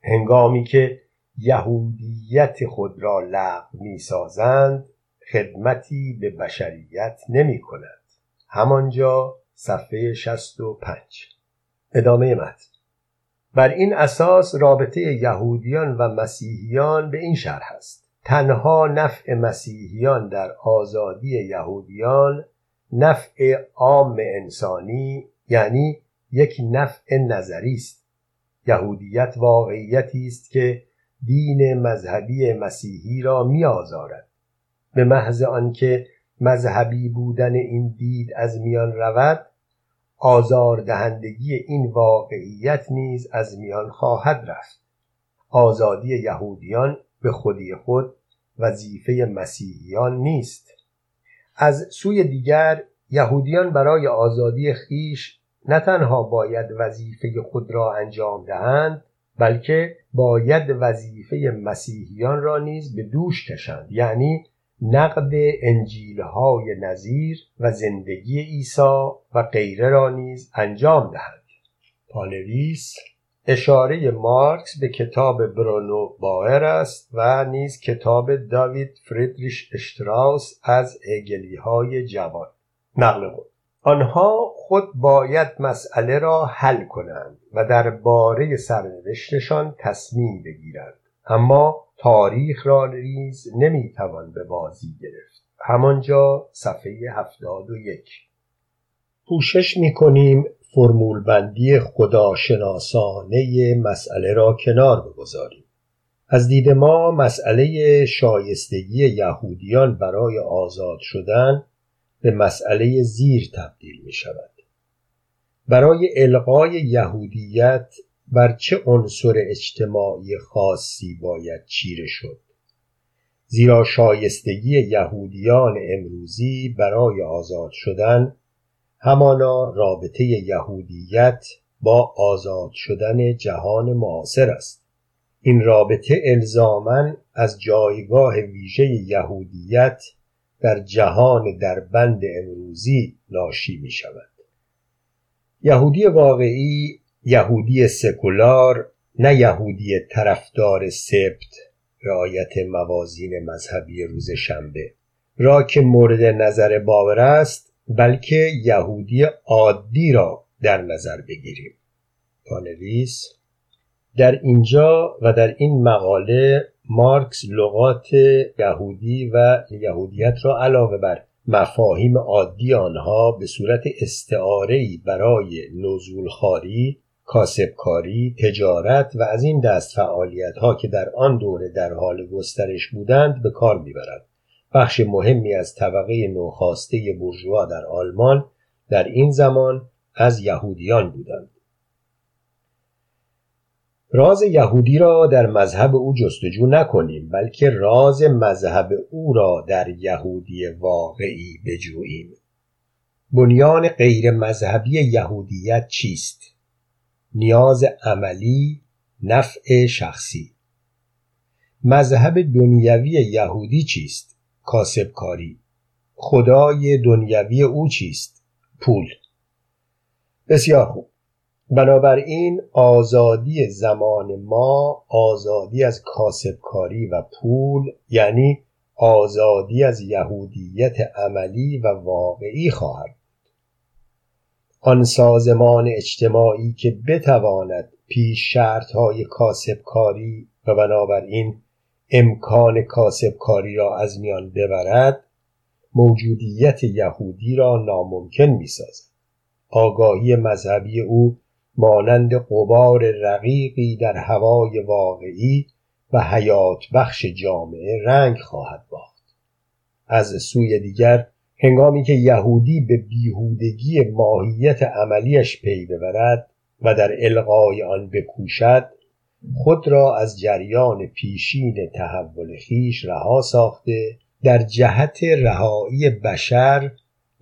هنگامی که یهودیت خود را لغو می‌سازند خدمتی به بشریت نمی کند همانجا صفحه 65 ادامه متن. بر این اساس رابطه یهودیان و مسیحیان به این شرح است. تنها نفع مسیحیان در آزادی یهودیان نفع عام انسانی یعنی یک نفع نظری است. یهودیت واقعیتی است که دین مذهبی مسیحی را میآزارد. به محض آنکه مذهبی بودن این دید از میان رود آزاردهندگی این واقعیت نیز از میان خواهد رفت. آزادی یهودیان به خودی خود وظیفه مسیحیان نیست. از سوی دیگر یهودیان برای آزادی خیش نه تنها باید وظیفه خود را انجام دهند بلکه باید وظیفه مسیحیان را نیز به دوش کشند یعنی نقد انجیل های نظیر و زندگی عیسی و غیره را نیز انجام دهند. پانویس اشاره مارکس به کتاب برونو بایر است و نیز کتاب داوید فریدریش اشتراوس از اگلی های جوان. نقل قول آنها خود باید مسئله را حل کنند و در باره سرنوشتشان تصمیم بگیرند. اما تاریخ را نیز نمی‌توان به بازی گرفت. همانجا صفحه هفتاد و یک. فرمول بندی خداشناسانه مسئله را کنار بگذاریم. از دید ما مسئله شایستگی یهودیان برای آزاد شدن به مسئله زیر تبدیل می شود. برای القای یهودیت بر چه عنصر اجتماعی خاصی باید چیره شد؟ زیرا شایستگی یهودیان امروزی برای آزاد شدن همانا رابطه یهودیت با آزاد شدن جهان معاصر است. این رابطه الزامن از جایگاه ویژه یهودیت در جهان در بند امروزی ناشی می شود یهودی واقعی یهودی سکولار نه یهودی طرفدار سبت رعایت موازین مذهبی روز شنبه را که مورد نظر باور است بلکه یهودی عادی را در نظر بگیریم پانویس در اینجا و در این مقاله مارکس لغات یهودی و یهودیت را علاوه بر مفاهیم عادی آنها به صورت استعاره‌ای برای نزولخاری، کاسبکاری، تجارت و از این دست فعالیت ها که در آن دوره در حال گسترش بودند به کار می‌برد. بخش مهمی از طبقه نوخاسته بورژوا در آلمان در این زمان از یهودیان بودند. راز یهودی را در مذهب او جستجو نکنیم بلکه راز مذهب او را در یهودی واقعی بجوییم بنیان غیر مذهبی یهودیت چیست؟ نیاز عملی نفع شخصی مذهب دنیوی یهودی چیست؟ کاسبکاری. خدای دنیوی او چیست؟ پول. بسیار خوب. بنابراین آزادی زمان ما آزادی از کاسبکاری و پول یعنی آزادی از یهودیت عملی و واقعی خواهد آن سازمان اجتماعی که بتواند پیش شرطهای کاسبکاری و بنابراین امکان کاسبکاری را از میان ببرد موجودیت یهودی را ناممکن می سازد. آگاهی مذهبی او مانند قبار رقیقی در هوای واقعی و حیات بخش جامعه رنگ خواهد باخت از سوی دیگر هنگامی که یهودی به بیهودگی ماهیت عملیش پی ببرد و در القای آن بکوشد خود را از جریان پیشین تحول خیش رها ساخته در جهت رهایی بشر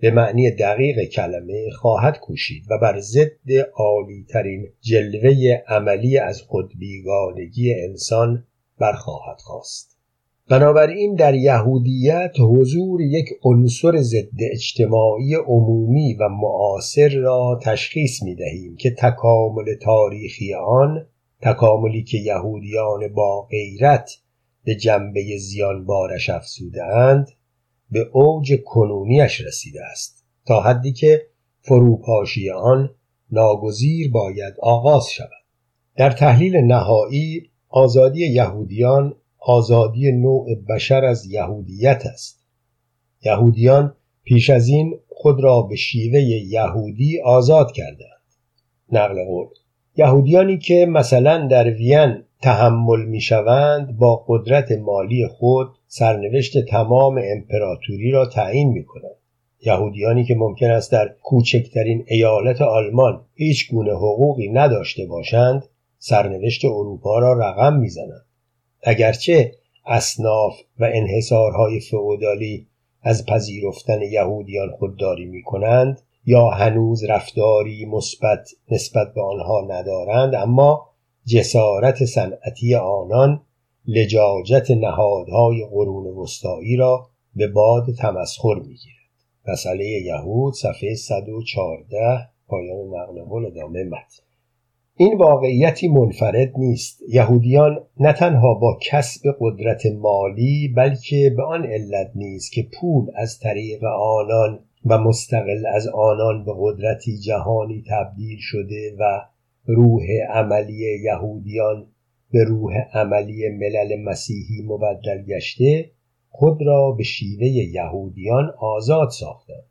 به معنی دقیق کلمه خواهد کوشید و بر ضد عالی ترین جلوه عملی از خودبیگانگی انسان برخواهد خواست. بنابراین در یهودیت حضور یک عنصر ضد اجتماعی عمومی و معاصر را تشخیص می دهیم که تکامل تاریخی آن تکاملی که یهودیان با غیرت به جنبه زیان بارش افسوده اند به اوج کنونیش رسیده است تا حدی که فروپاشی آن ناگزیر باید آغاز شود. در تحلیل نهایی آزادی یهودیان آزادی نوع بشر از یهودیت است. یهودیان پیش از این خود را به شیوه یهودی آزاد کردند نقل قول یهودیانی که مثلا در وین تحمل می‌شوند با قدرت مالی خود سرنوشت تمام امپراتوری را تعیین می کنند. یهودیانی که ممکن است در کوچکترین ایالت آلمان هیچ گونه حقوقی نداشته باشند سرنوشت اروپا را رقم می‌زنند اگرچه اصناف و انحصارهای فئودالی از پذیرفتن یهودیان خودداری می کنند یا هنوز رفتاری مثبت نسبت به آنها ندارند اما جسارت صنعتی آنان لجاجت نهادهای قرون وسطایی را به باد تمسخر می‌گیرد. مسئله یهود صفحه 114 پایان نقل قول ادامه متن. این واقعیتی منفرد نیست. یهودیان نه تنها با کسب قدرت مالی بلکه به آن علت نیست که پول از طریق آنان و مستقل از آنان به قدرتی جهانی تبدیل شده و روح عملی یهودیان به روح عملی ملل مسیحی مبدل گشته خود را به شیوه یهودیان آزاد ساختند.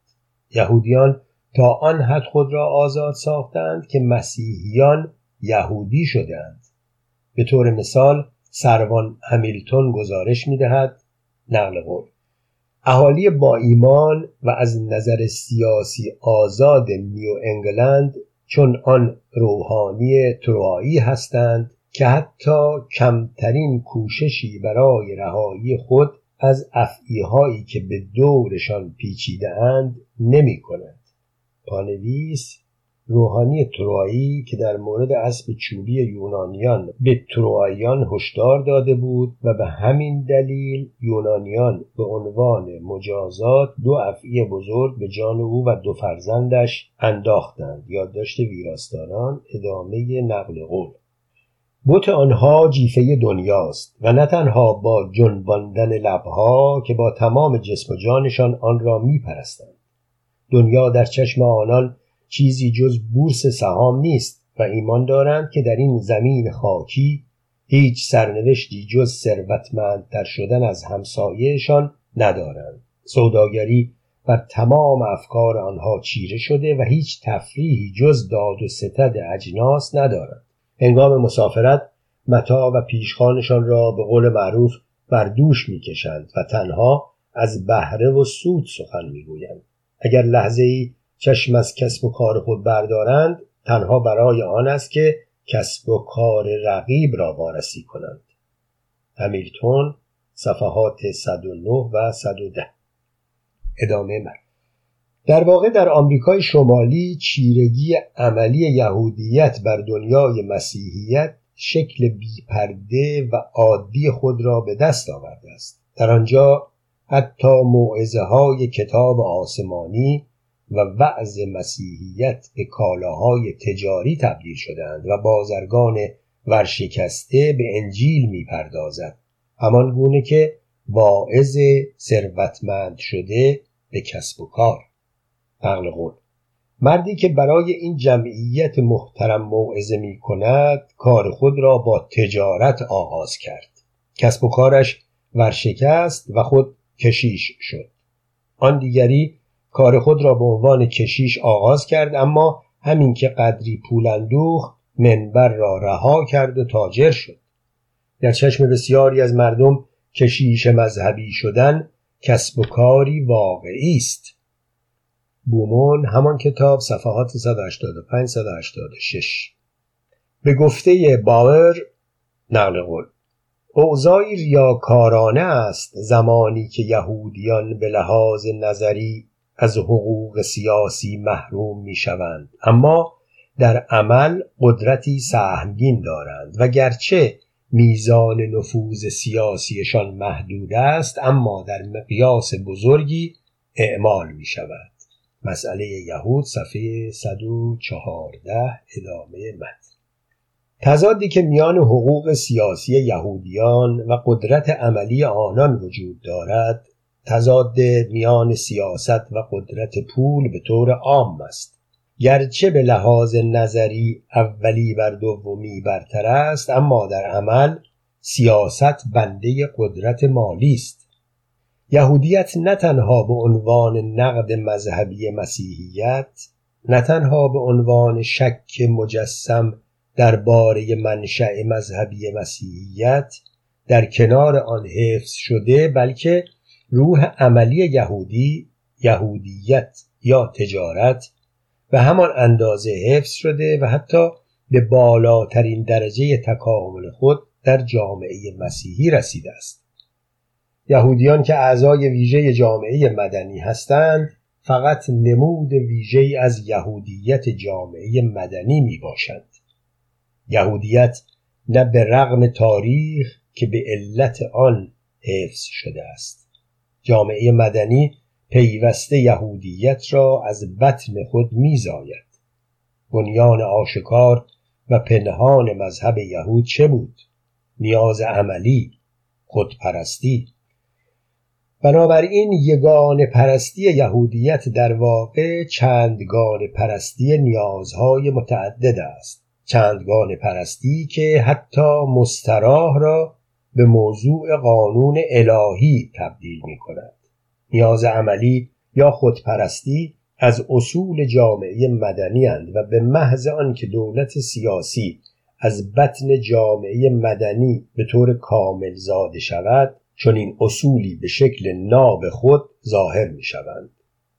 یهودیان تا آن حد خود را آزاد ساختند که مسیحیان یهودی شدند به طور مثال سروان همیلتون گزارش می دهد نقل قول اهالی با ایمان و از نظر سیاسی آزاد نیو انگلند چون آن روحانی تروایی هستند که حتی کمترین کوششی برای رهایی خود از افعیهایی که به دورشان پیچیده اند نمی کند. پانویس روحانی تروایی که در مورد اسب چوبی یونانیان به ترواییان هشدار داده بود و به همین دلیل یونانیان به عنوان مجازات دو افعی بزرگ به جان او و دو فرزندش انداختند. یادداشت ویراستاران ادامه نقل قول. بت آنها جیفه دنیاست و نه تنها با جنباندن لبها که با تمام جسم و جانشان آن را میپرستند. دنیا در چشم آنان چیزی جز بورس سهام نیست و ایمان دارند که در این زمین خاکی هیچ سرنوشتی جز ثروتمندتر شدن از همسایهشان ندارند. سوداگری بر تمام افکار آنها چیره شده و هیچ تفریحی جز داد و ستد اجناس ندارند هنگام مسافرت متا و پیشخانشان را به قول معروف بر دوش می‌کشند و تنها از بهره و سود سخن می‌گویند. اگر لحظه ای چشم از کسب و کار خود بردارند تنها برای آن است که کسب و کار رقیب را وارسی کنند. همیلتون صفحات 109 و 110 ادامه من در واقع در آمریکای شمالی چیرگی عملی یهودیت بر دنیای مسیحیت شکل بیپرده و عادی خود را به دست آورده است. در آنجا حتی موعظه های کتاب آسمانی و وعظ مسیحیت به کالاهای تجاری تبدیل شدند و بازرگان ورشکسته به انجیل می‌پردازد همان گونه که واعظ ثروتمند شده به کسب و کار. نقل قول. مردی که برای این جمعیت محترم موعظه می کند کار خود را با تجارت آغاز کرد. کسب و کارش ورشکست و خود کشیش شد. آن دیگری کار خود را به عنوان کشیش آغاز کرد اما همین که قدری پول اندوخت منبر را رها کرد و تاجر شد. در چشم بسیاری از مردم کشیش مذهبی شدن کسب و کاری واقعی است. بومون همان کتاب صفحات 185 186 به گفته باور نقل قول. اوضاعی ریاکارانه است زمانی که یهودیان به لحاظ نظری از حقوق سیاسی محروم می شوند اما در عمل قدرتی سهمگین دارند. و گرچه میزان نفوذ سیاسیشان محدود است اما در مقیاس بزرگی اعمال می شود مسئله یهود صفحه 114 ادامه متن. تضادی که میان حقوق سیاسی یهودیان و قدرت عملی آنان وجود دارد تضاد میان سیاست و قدرت پول به طور عام است. گرچه به لحاظ نظری اولی بر دومی برتر است اما در عمل سیاست بنده قدرت مالی است. یهودیت نه تنها به عنوان نقد مذهبی مسیحیت نه تنها به عنوان شک مجسم درباره منشأ مذهبی مسیحیت در کنار آن حفظ شده بلکه روح عملی یهودی یهودیت یا تجارت به همان اندازه حفظ شده و حتی به بالاترین درجه تکامل خود در جامعه مسیحی رسیده است. یهودیان که اعضای ویژه جامعه مدنی هستند فقط نمود ویژه از یهودیت جامعه مدنی می باشند یهودیت نه به رغم تاریخ که به علت آن حفظ شده است. جامعه مدنی پیوسته یهودیت را از بطن خود میزاید. بنیان آشکار و پنهان مذهب یهود چه بود؟ نیاز عملی خودپرستی. بنابراین یگان پرستی یهودیت در واقع چندگان پرستی نیازهای متعدد است. چندگان پرستی که حتی مستراح را به موضوع قانون الهی تبدیل می کند نیاز عملی یا خودپرستی از اصول جامعه مدنی و به محض آنکه دولت سیاسی از بطن جامعه مدنی به طور کامل زاده شود این اصولی به شکل ناب خود ظاهر می شوند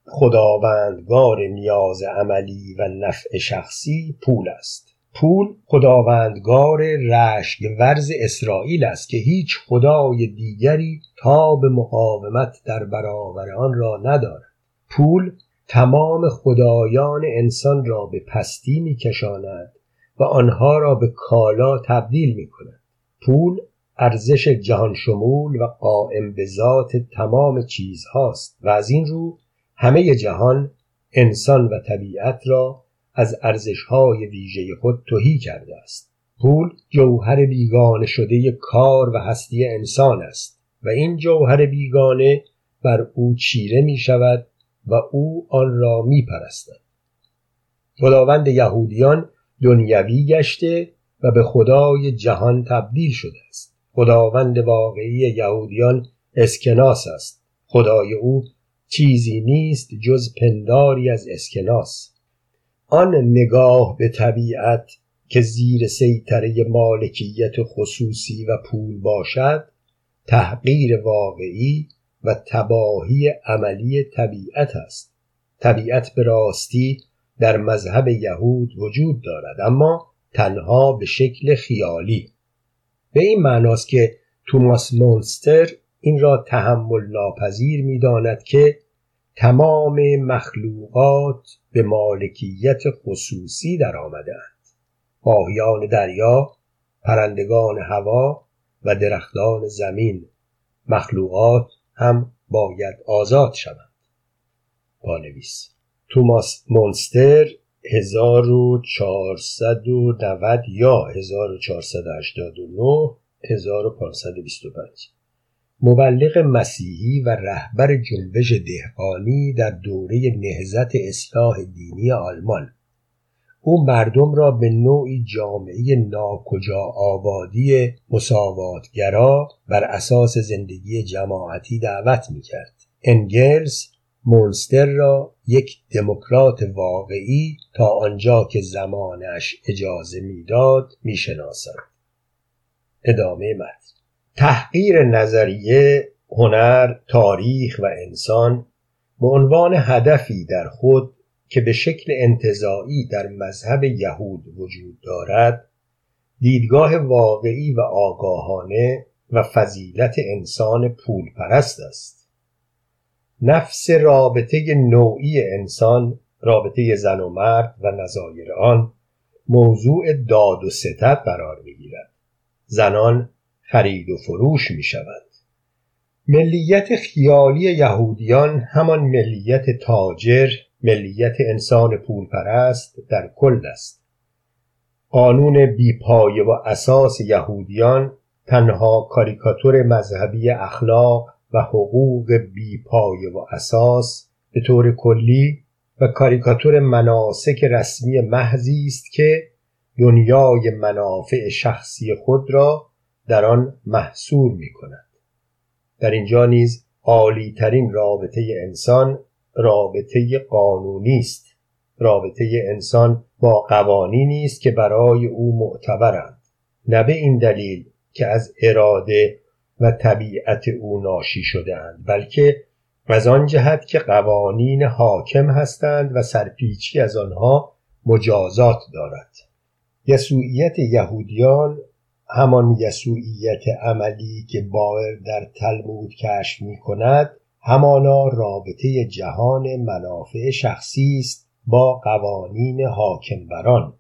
خداوندگار نیاز عملی و نفع شخصی پول است. پول خداوندگار رشک ورز اسرائیل است که هیچ خدای دیگری تا به مقاومت در برابر آن را ندارد پول تمام خدایان انسان را به پستی میکشاند و آنها را به کالا تبدیل می کند. پول ارزش جهان شمول و قائم به ذات تمام چیزهاست و از این رو همه جهان انسان و طبیعت را از ارزشهای ویژه خود توهی کرده است. پول جوهر بیگانه شده کار و هستی انسان است و این جوهر بیگانه بر او چیره می شود و او آن را می پرستد. خداوند یهودیان دنیوی گشته و به خدای جهان تبدیل شده است. خداوند واقعی یهودیان اسکناس است. خدای او چیزی نیست جز پنداری از اسکناس. آن نگاه به طبیعت که زیر سیطره مالکیت خصوصی و پول باشد تحقیر واقعی و تباهی عملی طبیعت است. طبیعت به راستی در مذهب یهود وجود دارد اما تنها به شکل خیالی. به این معناست که توماس مونستر این را تحمل ناپذیر می داند که تمام مخلوقات به مالکیت خصوصی در آمدند ماهیان دریا پرندگان هوا و درختان زمین مخلوقات هم باید آزاد شوند. پانویس توماس مونستر 1490 یا 1489 1525 مبلغ مسیحی و رهبر جنبش دهقانی در دوره نهزت اصلاح دینی آلمان. او مردم را به نوعی جامعه ناکجا آبادی مساواتگرا بر اساس زندگی جماعتی دعوت می‌کرد. انگلز مونستر را یک دموکرات واقعی تا آنجا که زمانش اجازه می‌داد می‌شناسد ادامه متن تحقیر نظریه هنر تاریخ و انسان به عنوان هدفی در خود که به شکل انتظاعی در مذهب یهود وجود دارد دیدگاه واقعی و آگاهانه و فضیلت انسان پول پرست است. نفس رابطه نوعی انسان رابطه زن و مرد و نظایر آن موضوع داد و ستد قرار می‌گیرد. زنان خرید و فروش می شود. ملیت خیالی یهودیان همان ملیت تاجر ملیت انسان پولپرست در کل است قانون بیپایه و اساس یهودیان تنها کاریکاتور مذهبی اخلاق و حقوق بیپایه و اساس به طور کلی و کاریکاتور مناسک رسمی محضی است که دنیای منافع شخصی خود را در آن محصور می کند. در اینجا نیز عالی ترین رابطه انسان رابطه قانونی است. رابطه انسان با قوانینی است که برای او معتبرند. نه به این دلیل که از اراده و طبیعت او ناشی شدهاند بلکه از آن جهت که قوانین حاکم هستند و سرپیچی از آنها مجازات دارد. یسوعیت یهودیان همان یسوعیت عملی که باور در تلمود کشف می کند همانا رابطه جهان منافع شخصی است با قوانین حاکم بران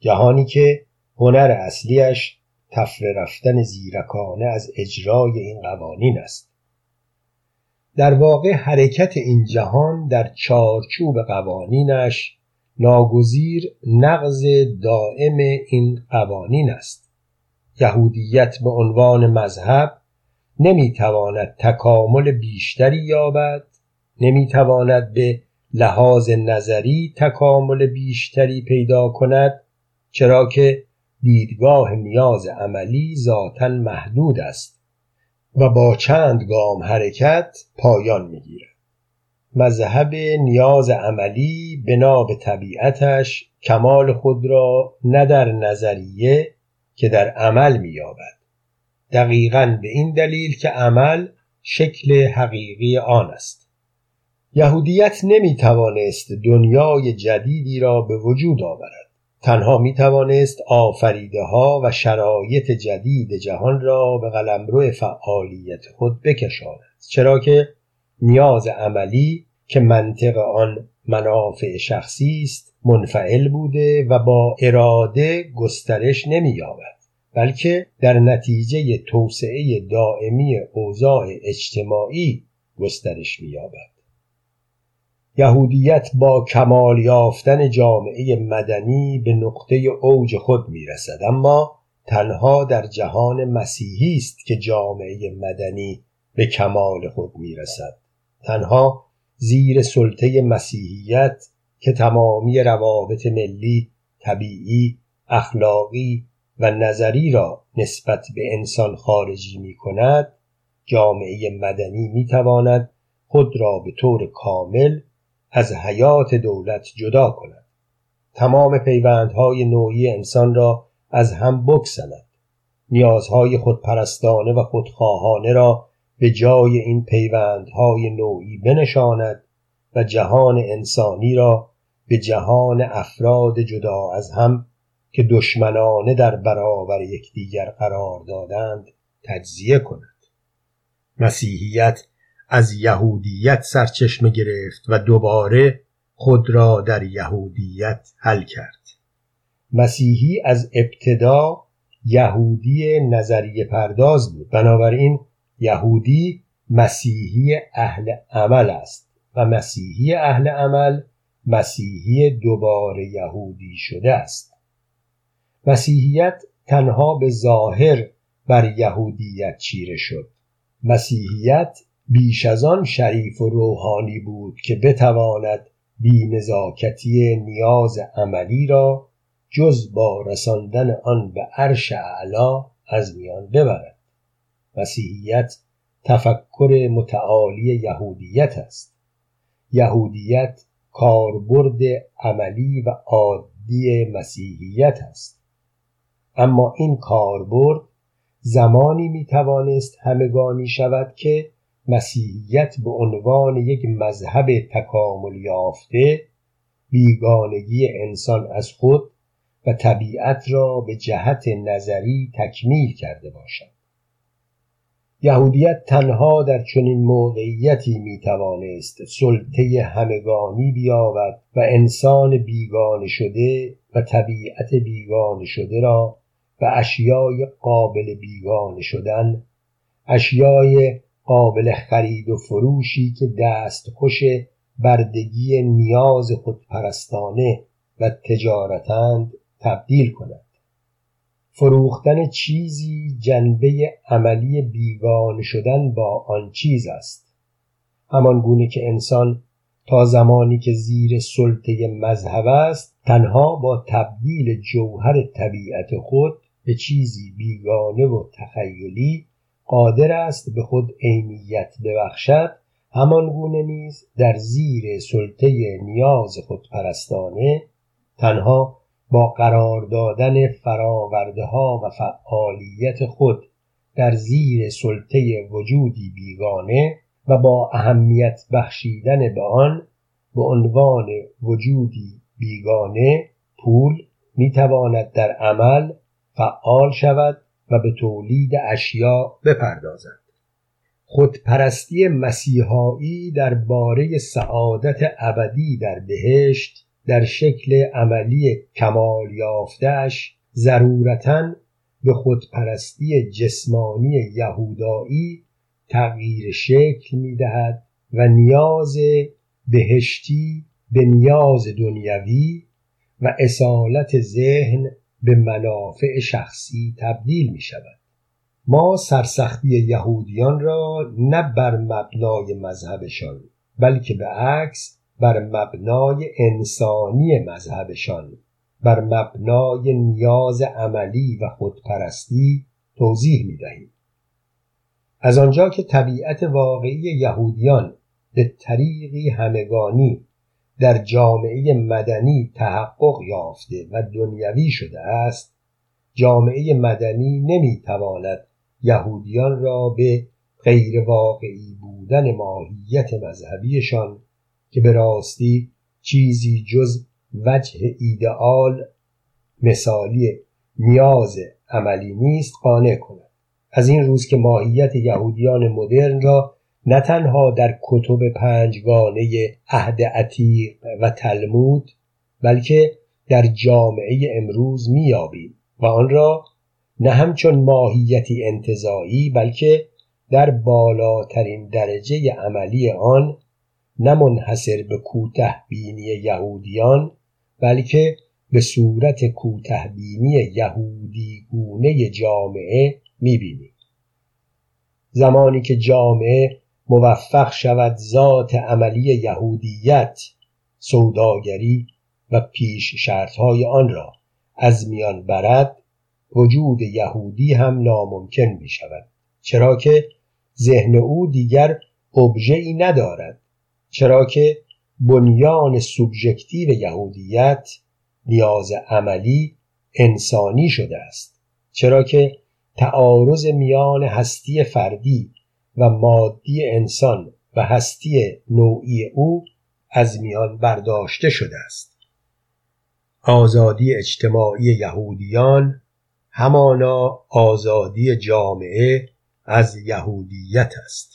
جهانی که هنر اصلیش تفره رفتن زیرکانه از اجرای این قوانین است. در واقع حرکت این جهان در چارچوب قوانینش ناگزیر نقض دائم این قوانین است. یهودیت به عنوان مذهب نمی‌تواند تکامل بیشتری یابد نمی‌تواند به لحاظ نظری تکامل بیشتری پیدا کند چرا که دیدگاه نیاز عملی ذاتا محدود است و با چند گام حرکت پایان می‌گیرد. مذهب نیاز عملی بنا به طبیعتش کمال خود را نه در نظریه که در عمل مییابد. دقیقا به این دلیل که عمل شکل حقیقی آن است. یهودیت نمی توانست دنیای جدیدی را به وجود آورد. تنها می توانست آفریده ها و شرایط جدید جهان را به قلمرو فعالیت خود بکشاند. چرا که نیاز عملی که منطق آن منافع شخصی است منفعل بوده و با اراده گسترش نمییابد بلکه در نتیجه توسعه دائمی اوضاع اجتماعی گسترش مییابد. یهودیت با کمال یافتن جامعه مدنی به نقطه اوج خود می‌رسد اما تنها در جهان مسیحی است که جامعه مدنی به کمال خود می‌رسد. تنها زیر سلطه مسیحیت که تمامی روابط ملی طبیعی اخلاقی و نظری را نسبت به انسان خارجی می کند جامعه مدنی می تواند خود را به طور کامل از حیات دولت جدا کند. تمام پیوندهای نوعی انسان را از هم بکسند نیازهای خودپرستانه و خودخواهانه را به جای این پیوندهای نوعی بنشاند و جهان انسانی را به جهان افراد جدا از هم که دشمنانه در برابر یکدیگر قرار دادند تجزیه کند. مسیحیت از یهودیت سرچشمه گرفت و دوباره خود را در یهودیت حل کرد. مسیحی از ابتدا یهودی نظریه پرداز بود. بنابراین یهودی مسیحی اهل عمل است و مسیحی اهل عمل مسیحی دوباره یهودی شده است. مسیحیت تنها به ظاهر بر یهودیت چیره شد. مسیحیت بیش از آن شریف و روحانی بود که بتواند بینزاکتی نیاز عملی را جز با رساندن آن به عرش اعلا از میان ببرد. مسیحیت تفکر متعالی یهودیت است. یهودیت کاربرد عملی و عادی مسیحیت است. اما این کاربرد زمانی می توانست همگانی شود که مسیحیت به عنوان یک مذهب تکامل یافته بیگانگی انسان از خود و طبیعت را به جهت نظری تکمیل کرده باشد. یهودیت تنها در چنین موقعیتی می توانست سلطه همگانی بیابد و انسان بیگانه شده و طبیعت بیگانه شده را به اشیای قابل بیگانه شدن اشیای قابل خرید و فروشی که دست خوش بردگی نیاز خودپرستانه و تجارتند تبدیل کند. فروختن چیزی جنبه عملی بیگانه شدن با آن چیز است. همان گونه که انسان تا زمانی که زیر سلطه مذهب است تنها با تبدیل جوهر طبیعت خود به چیزی بیگانه و تخیلی قادر است به خود عینیت ببخشد همان گونه نیز در زیر سلطه نیاز خودپرستانه تنها با قرار دادن فراورده ها و فعالیت خود در زیر سلطه وجودی بیگانه و با اهمیت بخشیدن به آن به عنوان وجودی بیگانه پول می‌تواند در عمل فعال شود و به تولید اشیا بپردازد. خودپرستی مسیحایی درباره سعادت ابدی در بهشت در شکل عملی کمال یافتهاش ضرورتا به خودپرستی جسمانی یهودایی تغییر شکل می دهد و نیاز بهشتی به نیاز دنیوی و اصالت ذهن به منافع شخصی تبدیل می شود ما سرسختی یهودیان را نه بر مبنای مذهبشان بلکه به عکس بر مبنای انسانی مذهبشان بر مبنای نیاز عملی و خودپرستی توضیح می دهیم. از آنجا که طبیعت واقعی یهودیان به طریقی همگانی در جامعه مدنی تحقق یافته و دنیوی شده است جامعه مدنی نمی‌تواند یهودیان را به غیر واقعی بودن ماهیت مذهبیشان که به راستی چیزی جز وجه ایدئال مثالی نیاز عملی نیست قانع کند. از این روز که ماهیت یهودیان مدرن را نه تنها در کتب پنجگانه عهد عتیق و تلمود بلکه در جامعه امروز میابیم و آن را نه همچون ماهیتی انتظایی بلکه در بالاترین درجه عملی آن نه منحصر به کوته بینی یهودیان بلکه به صورت کوته بینی یهودی گونه جامعه می‌بینیم زمانی که جامعه موفق شود ذات عملی یهودیت سوداگری و پیش شرطهای آن را از میان برد وجود یهودی هم ناممکن می شود چرا که ذهن او دیگر ای ندارد. چرا که بنیان سوبژکتیو یهودیت نیاز عملی انسانی شده است. چرا که تعارض میان هستی فردی و مادی انسان و هستی نوعی او از میان برداشته شده است. آزادی اجتماعی یهودیان همانا آزادی جامعه از یهودیت است.